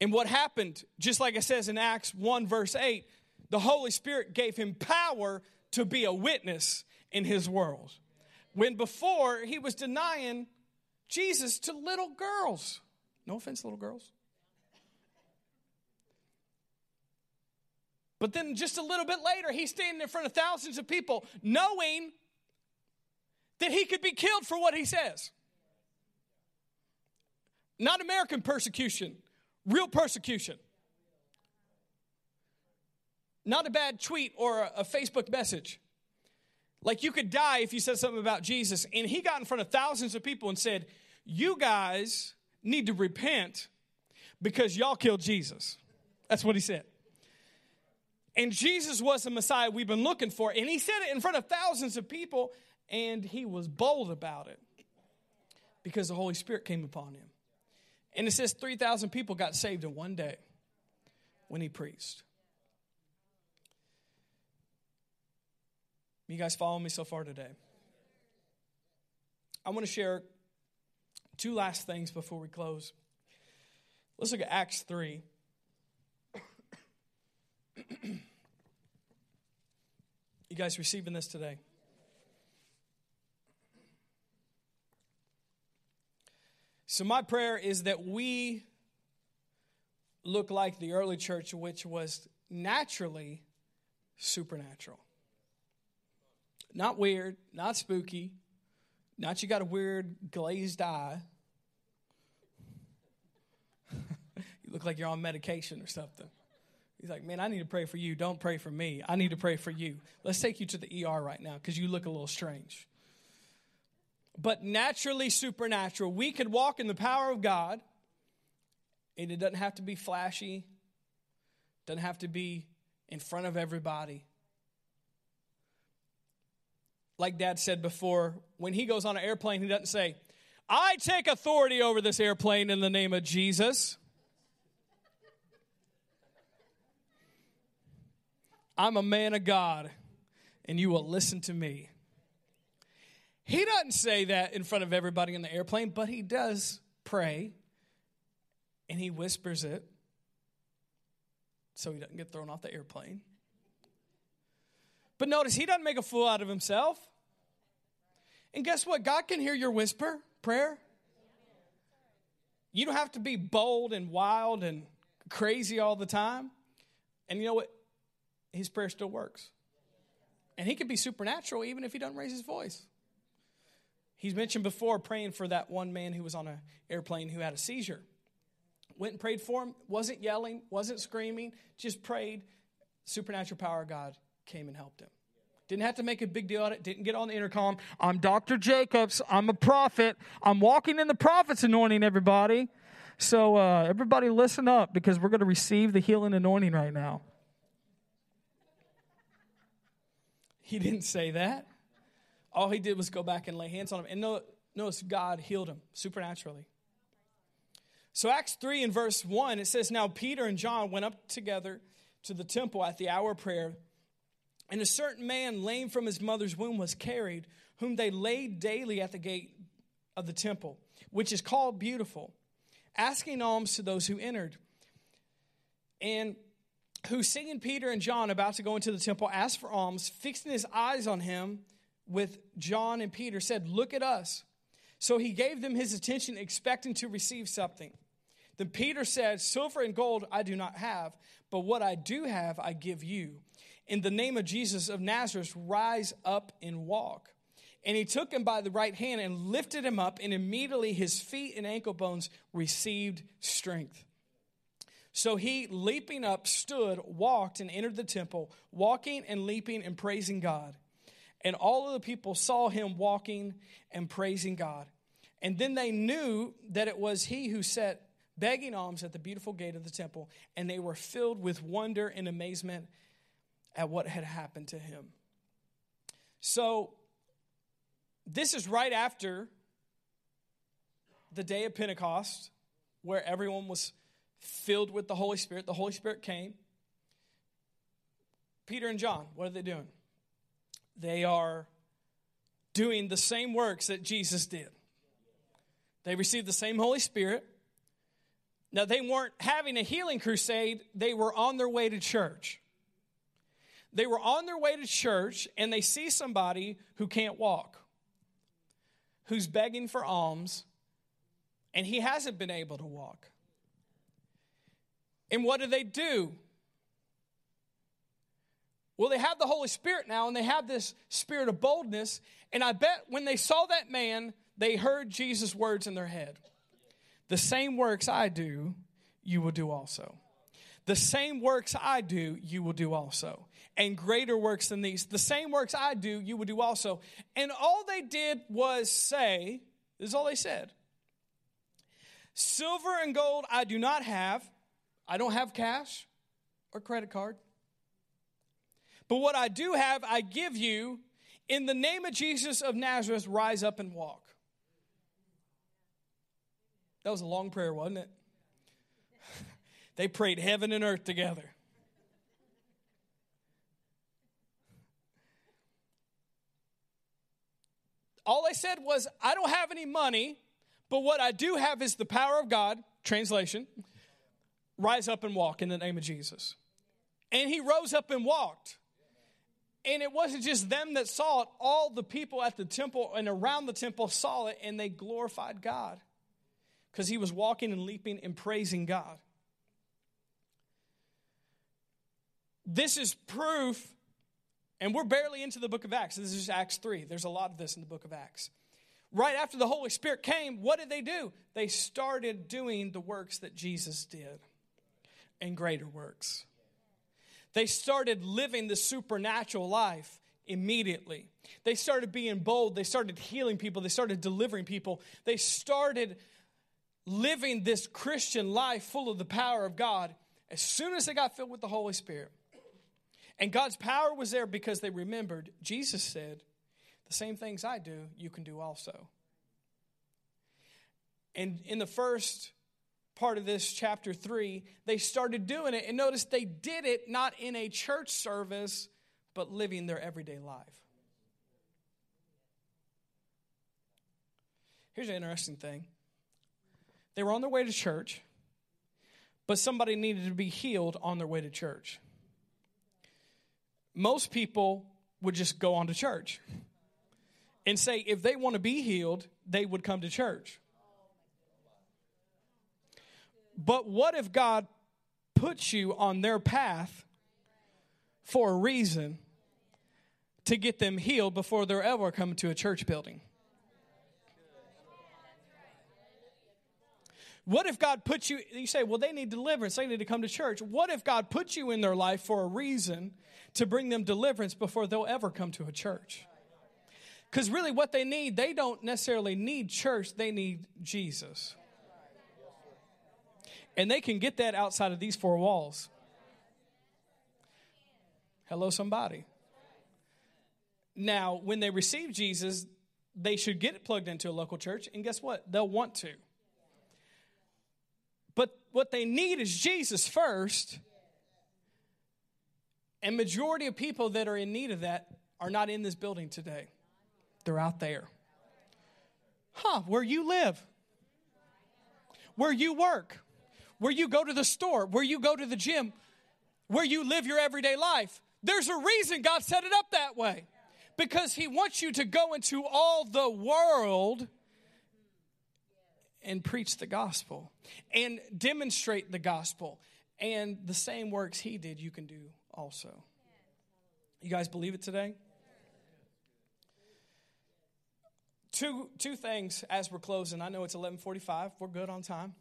And what happened, just like it says in Acts 1, verse 8, the Holy Spirit gave him power to be a witness in his world. When before he was denying Jesus to little girls. No offense, little girls. But then just a little bit later, he's standing in front of thousands of people, knowing that he could be killed for what he says. Not American persecution, real persecution. Not a bad tweet or a, Facebook message. Like you could die if you said something about Jesus. And he got in front of thousands of people and said, You guys need to repent because y'all killed Jesus. That's what he said. And Jesus was the Messiah we've been looking for. And he said it in front of thousands of people, and he was bold about it because the Holy Spirit came upon him. And it says 3,000 people got saved in one day when he preached. You guys follow me so far today? I want to share two last things before we close. Let's look at Acts 3. you guys receiving this today? So, my prayer is that we look like the early church, which was naturally supernatural. Not weird, not spooky, not you got a weird glazed eye. You look like you're on medication or something. He's like, man, I need to pray for you. Don't pray for me. I need to pray for you. Let's take you to the ER right now because you look a little strange. But naturally supernatural, we could walk in the power of God, and it doesn't have to be flashy, doesn't have to be in front of everybody. Like dad said before, when he goes on an airplane, he doesn't say, I take authority over this airplane in the name of Jesus. I'm a man of God, and you will listen to me. He doesn't say that in front of everybody in the airplane, but he does pray, and he whispers it so he doesn't get thrown off the airplane. But notice, he doesn't make a fool out of himself. And guess what? God can hear your whisper prayer. You don't have to be bold and wild and crazy all the time. And you know what? His prayer still works. And he can be supernatural even if he doesn't raise his voice. He's mentioned before praying for that one man who was on an airplane who had a seizure. Went and prayed for him, wasn't yelling, wasn't screaming, just prayed. Supernatural power of God came and helped him. Didn't have to make a big deal out of it. Didn't get on the intercom. I'm Dr. Jacobs. I'm a prophet. I'm walking in the prophet's anointing, everybody. So, uh, everybody, listen up because we're going to receive the healing anointing right now. He didn't say that. All he did was go back and lay hands on him. And notice God healed him supernaturally. So, Acts 3 and verse 1, it says, Now Peter and John went up together to the temple at the hour of prayer and a certain man, lame from his mother's womb, was carried, whom they laid daily at the gate of the temple, which is called Beautiful, asking alms to those who entered. And who, seeing Peter and John about to go into the temple, asked for alms, fixing his eyes on him with John and Peter, said, Look at us. So he gave them his attention, expecting to receive something. Then Peter said, Silver and gold I do not have, but what I do have I give you in the name of Jesus of Nazareth, rise up and walk. And he took him by the right hand and lifted him up, and immediately his feet and ankle bones received strength. So he, leaping up, stood, walked, and entered the temple, walking and leaping and praising God. And all of the people saw him walking and praising God. And then they knew that it was he who sat begging alms at the beautiful gate of the temple, and they were filled with wonder and amazement at what had happened to him. So, this is right after the day of Pentecost, where everyone was filled with the Holy Spirit. The Holy Spirit came. Peter and John, what are they doing? They are doing the same works that Jesus did. They received the same Holy Spirit. Now, they weren't having a healing crusade, they were on their way to church. They were on their way to church and they see somebody who can't walk, who's begging for alms, and he hasn't been able to walk. And what do they do? Well, they have the Holy Spirit now and they have this spirit of boldness. And I bet when they saw that man, they heard Jesus' words in their head The same works I do, you will do also. The same works I do, you will do also and greater works than these. The same works I do, you will do also. And all they did was say, this is all they said Silver and gold I do not have. I don't have cash or credit card. But what I do have, I give you. In the name of Jesus of Nazareth, rise up and walk. That was a long prayer, wasn't it? they prayed heaven and earth together. All I said was, I don't have any money, but what I do have is the power of God. Translation Rise up and walk in the name of Jesus. And he rose up and walked. And it wasn't just them that saw it, all the people at the temple and around the temple saw it and they glorified God because he was walking and leaping and praising God. This is proof and we're barely into the book of Acts. This is Acts 3. There's a lot of this in the book of Acts. Right after the Holy Spirit came, what did they do? They started doing the works that Jesus did and greater works. They started living the supernatural life immediately. They started being bold. They started healing people. They started delivering people. They started living this Christian life full of the power of God as soon as they got filled with the Holy Spirit. And God's power was there because they remembered Jesus said, The same things I do, you can do also. And in the first part of this chapter 3, they started doing it. And notice they did it not in a church service, but living their everyday life. Here's an interesting thing they were on their way to church, but somebody needed to be healed on their way to church. Most people would just go on to church and say if they want to be healed, they would come to church. But what if God puts you on their path for a reason to get them healed before they're ever coming to a church building? What if God puts you, you say, well, they need deliverance, they need to come to church. What if God puts you in their life for a reason to bring them deliverance before they'll ever come to a church? Because really, what they need, they don't necessarily need church, they need Jesus. And they can get that outside of these four walls. Hello, somebody. Now, when they receive Jesus, they should get plugged into a local church, and guess what? They'll want to. But what they need is Jesus first. And majority of people that are in need of that are not in this building today. They're out there. Huh, where you live, where you work, where you go to the store, where you go to the gym, where you live your everyday life. There's a reason God set it up that way. Because He wants you to go into all the world and preach the gospel and demonstrate the gospel. And the same works He did, you can do also. You guys believe it today? Two, two things as we're closing. I know it's 1145. We're good on time.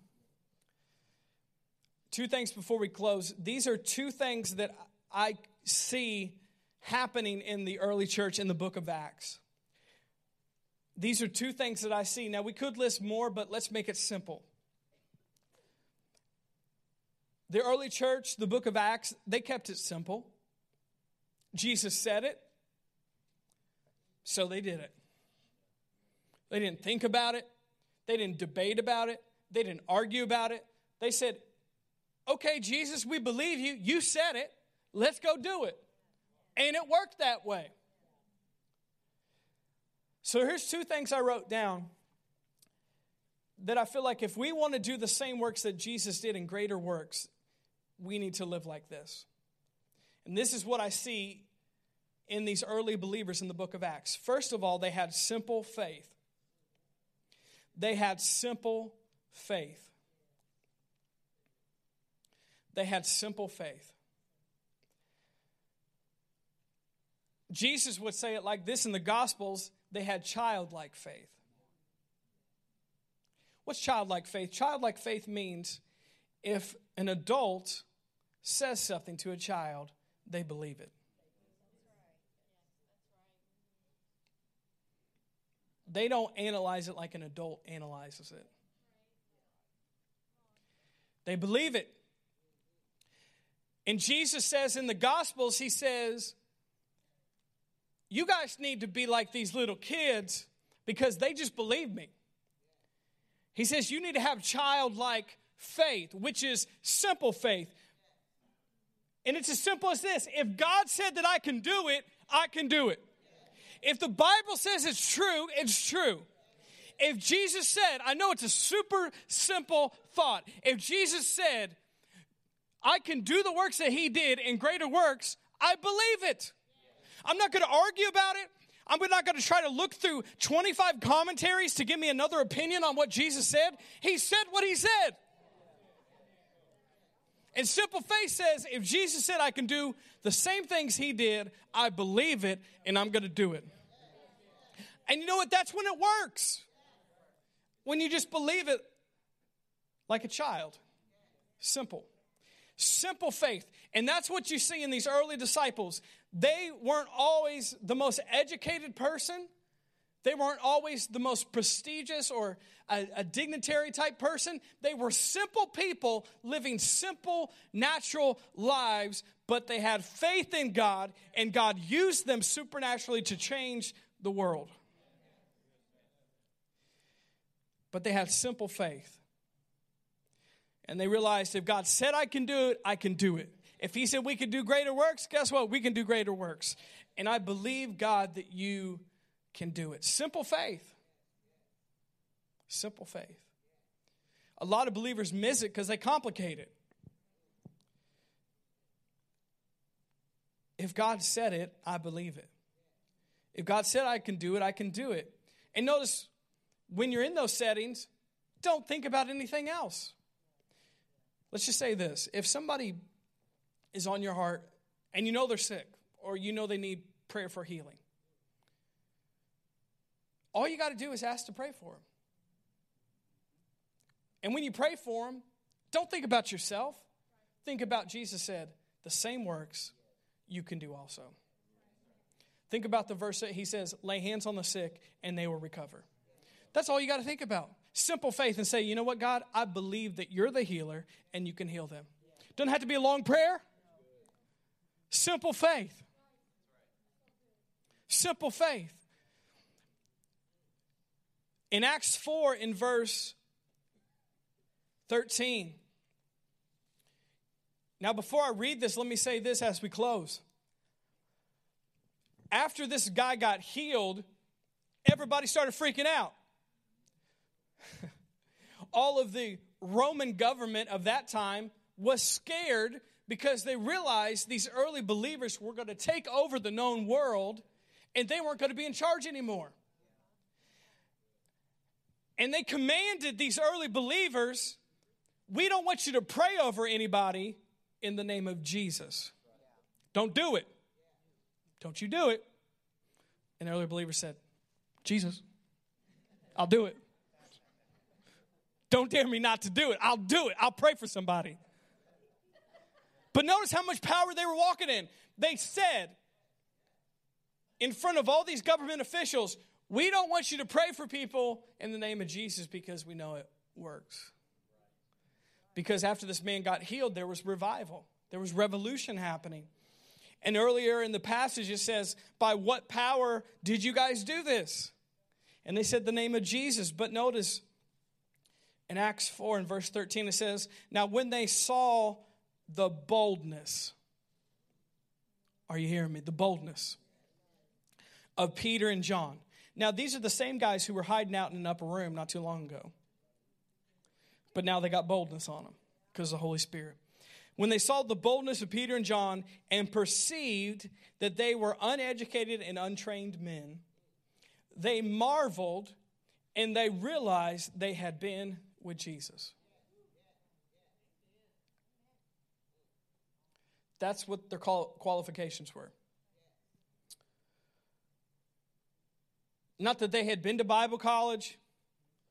Two things before we close. These are two things that I see happening in the early church in the book of Acts. These are two things that I see. Now, we could list more, but let's make it simple. The early church, the book of Acts, they kept it simple. Jesus said it, so they did it. They didn't think about it, they didn't debate about it, they didn't argue about it. They said, okay, Jesus, we believe you. You said it. Let's go do it. And it worked that way. So here's two things I wrote down that I feel like if we want to do the same works that Jesus did in greater works, we need to live like this. And this is what I see in these early believers in the book of Acts. First of all, they had simple faith. They had simple faith. They had simple faith. Jesus would say it like this in the Gospels they had childlike faith. What's childlike faith? Childlike faith means if an adult says something to a child, they believe it. They don't analyze it like an adult analyzes it. They believe it. And Jesus says in the Gospels, He says, You guys need to be like these little kids because they just believe me. He says, You need to have childlike faith, which is simple faith. And it's as simple as this if God said that I can do it, I can do it. If the Bible says it's true, it's true. If Jesus said, I know it's a super simple thought. If Jesus said, I can do the works that he did in greater works, I believe it. I'm not going to argue about it. I'm not going to try to look through 25 commentaries to give me another opinion on what Jesus said. He said what he said. And simple faith says if Jesus said I can do the same things he did, I believe it and I'm going to do it. And you know what? That's when it works. When you just believe it like a child. Simple. Simple faith. And that's what you see in these early disciples. They weren't always the most educated person. They weren't always the most prestigious or a, a, dignitary type person. They were simple people living simple, natural lives, but they had faith in God, and God used them supernaturally to change the world. But they had simple faith. And they realized if God said I can do it, I can do it. If He said we could do greater works, guess what? We can do greater works. And I believe, God, that you can do it. Simple faith. Simple faith. A lot of believers miss it because they complicate it. If God said it, I believe it. If God said I can do it, I can do it. And notice when you're in those settings, don't think about anything else. Let's just say this if somebody is on your heart and you know they're sick or you know they need prayer for healing, all you got to do is ask to pray for them. And when you pray for them, don't think about yourself. Think about Jesus said, the same works you can do also. Think about the verse that he says, lay hands on the sick and they will recover. That's all you got to think about. Simple faith and say, you know what, God, I believe that you're the healer and you can heal them. Doesn't have to be a long prayer. Simple faith. Simple faith. In Acts 4, in verse 13. Now, before I read this, let me say this as we close. After this guy got healed, everybody started freaking out. All of the Roman government of that time was scared because they realized these early believers were going to take over the known world and they weren't going to be in charge anymore. And they commanded these early believers we don't want you to pray over anybody in the name of Jesus. Don't do it. Don't you do it. And the early believer said, Jesus, I'll do it. Don't dare me not to do it. I'll do it. I'll pray for somebody. But notice how much power they were walking in. They said, in front of all these government officials, we don't want you to pray for people in the name of Jesus because we know it works. Because after this man got healed, there was revival, there was revolution happening. And earlier in the passage, it says, By what power did you guys do this? And they said the name of Jesus. But notice in Acts 4 and verse 13, it says, Now when they saw the boldness, are you hearing me? The boldness of Peter and John. Now, these are the same guys who were hiding out in an upper room not too long ago. But now they got boldness on them because of the Holy Spirit. When they saw the boldness of Peter and John and perceived that they were uneducated and untrained men, they marveled and they realized they had been with Jesus. That's what their qualifications were. Not that they had been to Bible college,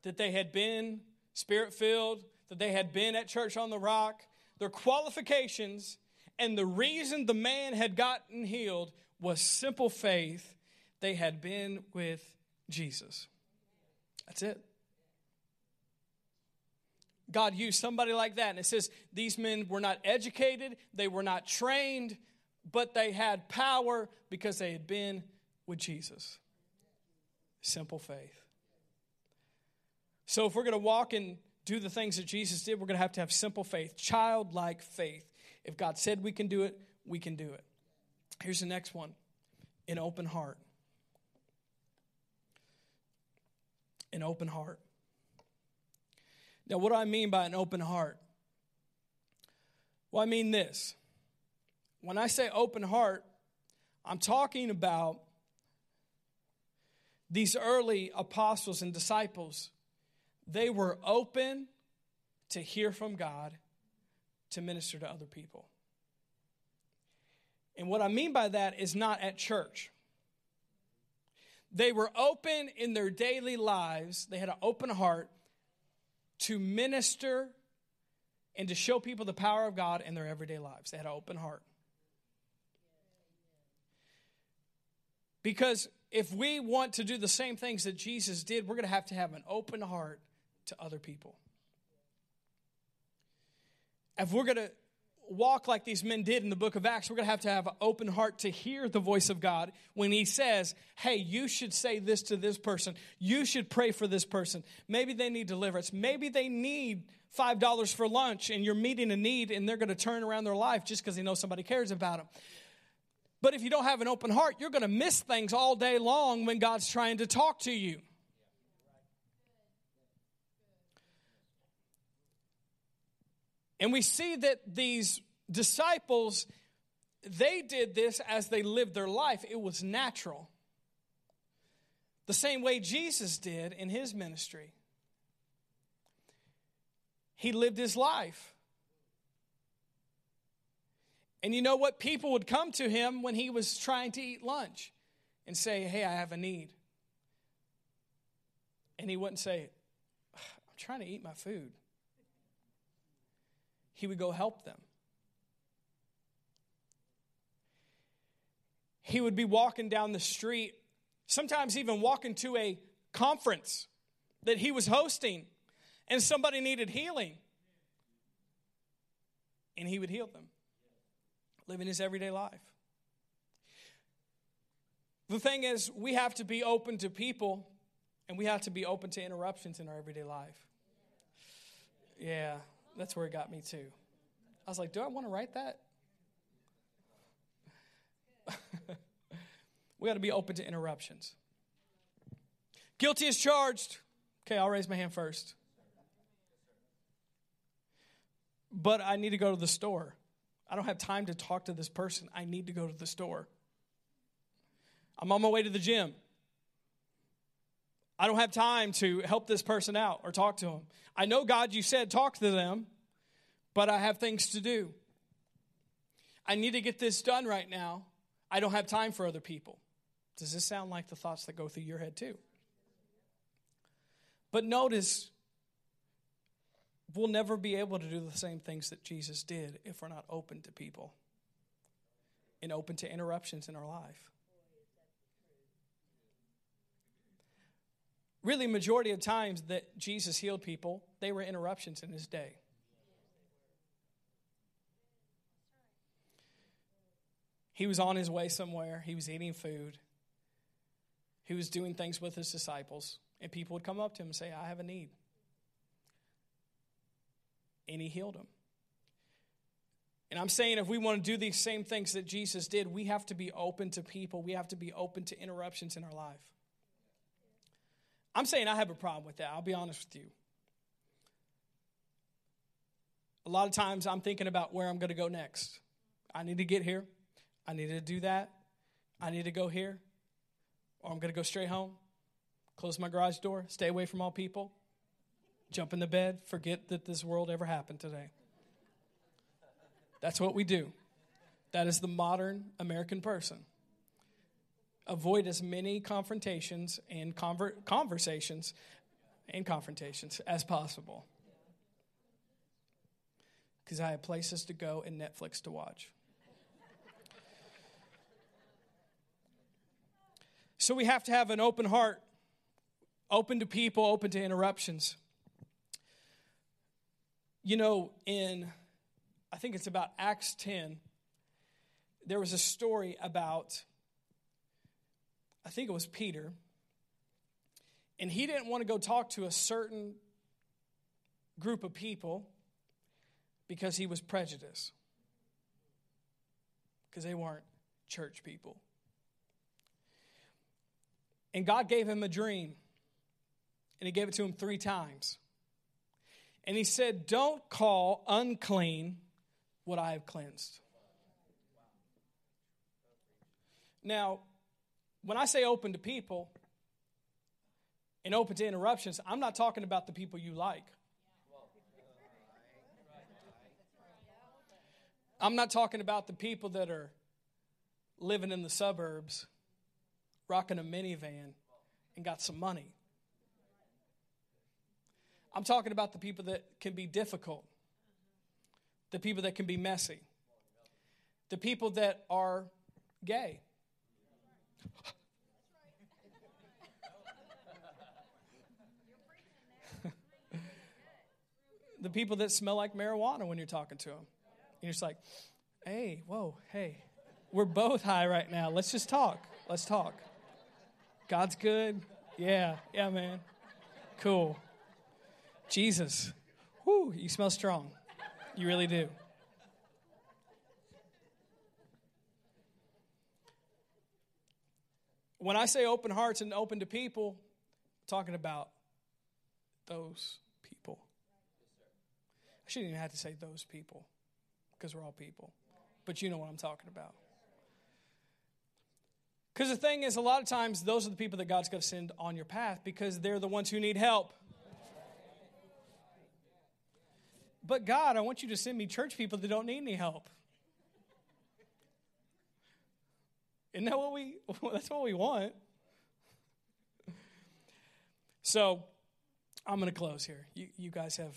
that they had been spirit filled, that they had been at church on the rock, their qualifications, and the reason the man had gotten healed was simple faith. They had been with Jesus. That's it. God used somebody like that. And it says these men were not educated, they were not trained, but they had power because they had been with Jesus. Simple faith. So if we're going to walk and do the things that Jesus did, we're going to have to have simple faith, childlike faith. If God said we can do it, we can do it. Here's the next one an open heart. An open heart. Now, what do I mean by an open heart? Well, I mean this. When I say open heart, I'm talking about these early apostles and disciples they were open to hear from God to minister to other people. And what I mean by that is not at church. They were open in their daily lives, they had an open heart to minister and to show people the power of God in their everyday lives. They had an open heart. Because if we want to do the same things that Jesus did, we're going to have to have an open heart to other people. If we're going to walk like these men did in the book of Acts, we're going to have to have an open heart to hear the voice of God when He says, Hey, you should say this to this person. You should pray for this person. Maybe they need deliverance. Maybe they need $5 for lunch and you're meeting a need and they're going to turn around their life just because they know somebody cares about them. But if you don't have an open heart, you're going to miss things all day long when God's trying to talk to you. And we see that these disciples, they did this as they lived their life, it was natural. The same way Jesus did in his ministry. He lived his life. And you know what? People would come to him when he was trying to eat lunch and say, Hey, I have a need. And he wouldn't say, I'm trying to eat my food he would go help them. He would be walking down the street, sometimes even walking to a conference that he was hosting, and somebody needed healing. And he would heal them, living his everyday life. The thing is, we have to be open to people and we have to be open to interruptions in our everyday life. Yeah, that's where it got me too. I was like, do I want to write that? we got to be open to interruptions. Guilty is charged. Okay, I'll raise my hand first. But I need to go to the store. I don't have time to talk to this person. I need to go to the store. I'm on my way to the gym. I don't have time to help this person out or talk to them. I know, God, you said talk to them, but I have things to do. I need to get this done right now. I don't have time for other people. Does this sound like the thoughts that go through your head too? But notice, we'll never be able to do the same things that Jesus did if we're not open to people and open to interruptions in our life. Really majority of times that jesus healed people they were interruptions in his day. He was on his way somewhere. He was eating food. He was doing things with his disciples. And people would come up to him and say i have a need. And he healed them. And i'm saying if we want to do these same things that jesus did we have to be open to people. We have to be open to interruptions in our life I'm saying I have a problem with that. I'll be honest with you. A lot of times I'm thinking about where I'm going to go next. I need to get here. I need to do that. I need to go here. Or I'm going to go straight home, close my garage door, stay away from all people, jump in the bed, forget that this world ever happened today. That's what we do. That is the modern American person avoid as many confrontations and conver- conversations and confrontations as possible. Because I have places to go and Netflix to watch. so we have to have an open heart, open to people, open to interruptions. You know, in, I think it's about Acts 10, there was a story about I think it was Peter, and he didn't want to go talk to a certain group of people because he was prejudiced, because they weren't church people. And God gave him a dream, and he gave it to him three times. And he said, Don't call unclean what I have cleansed. Now, when I say open to people and open to interruptions, I'm not talking about the people you like. I'm not talking about the people that are living in the suburbs, rocking a minivan, and got some money. I'm talking about the people that can be difficult, the people that can be messy, the people that are gay. the people that smell like marijuana when you're talking to them. And you're just like, hey, whoa, hey, we're both high right now. Let's just talk. Let's talk. God's good. Yeah, yeah, man. Cool. Jesus. Whoo, you smell strong. You really do. When I say open hearts and open to people, I'm talking about those people. I shouldn't even have to say those people because we're all people. But you know what I'm talking about. Because the thing is, a lot of times, those are the people that God's going to send on your path because they're the ones who need help. But God, I want you to send me church people that don't need any help. Isn't that what we, that's what we want. So I'm going to close here. You, you guys have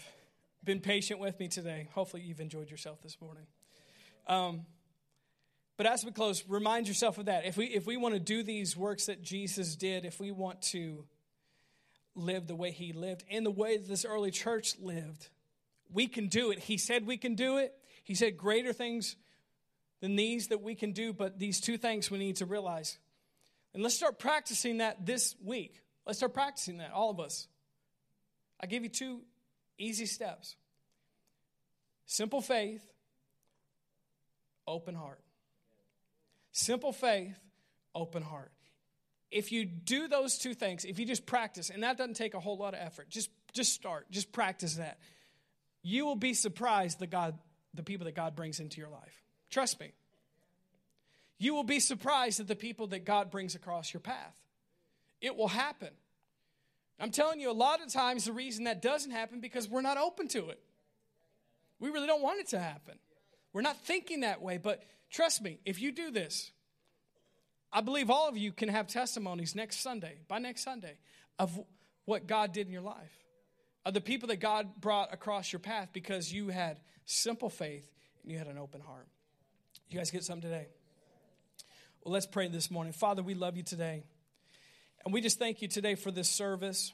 been patient with me today. Hopefully, you've enjoyed yourself this morning. Um, but as we close, remind yourself of that. If we, if we want to do these works that Jesus did, if we want to live the way he lived and the way this early church lived, we can do it. He said we can do it. He said greater things than these that we can do, but these two things we need to realize. And let's start practicing that this week. Let's start practicing that, all of us. I give you two easy steps simple faith, open heart. Simple faith, open heart. If you do those two things, if you just practice, and that doesn't take a whole lot of effort, just, just start, just practice that. You will be surprised the God, the people that God brings into your life. Trust me. You will be surprised at the people that God brings across your path. It will happen. I'm telling you, a lot of times the reason that doesn't happen because we're not open to it. We really don't want it to happen. We're not thinking that way, but Trust me, if you do this, I believe all of you can have testimonies next Sunday, by next Sunday, of what God did in your life, of the people that God brought across your path because you had simple faith and you had an open heart. You guys get something today? Well, let's pray this morning. Father, we love you today. And we just thank you today for this service.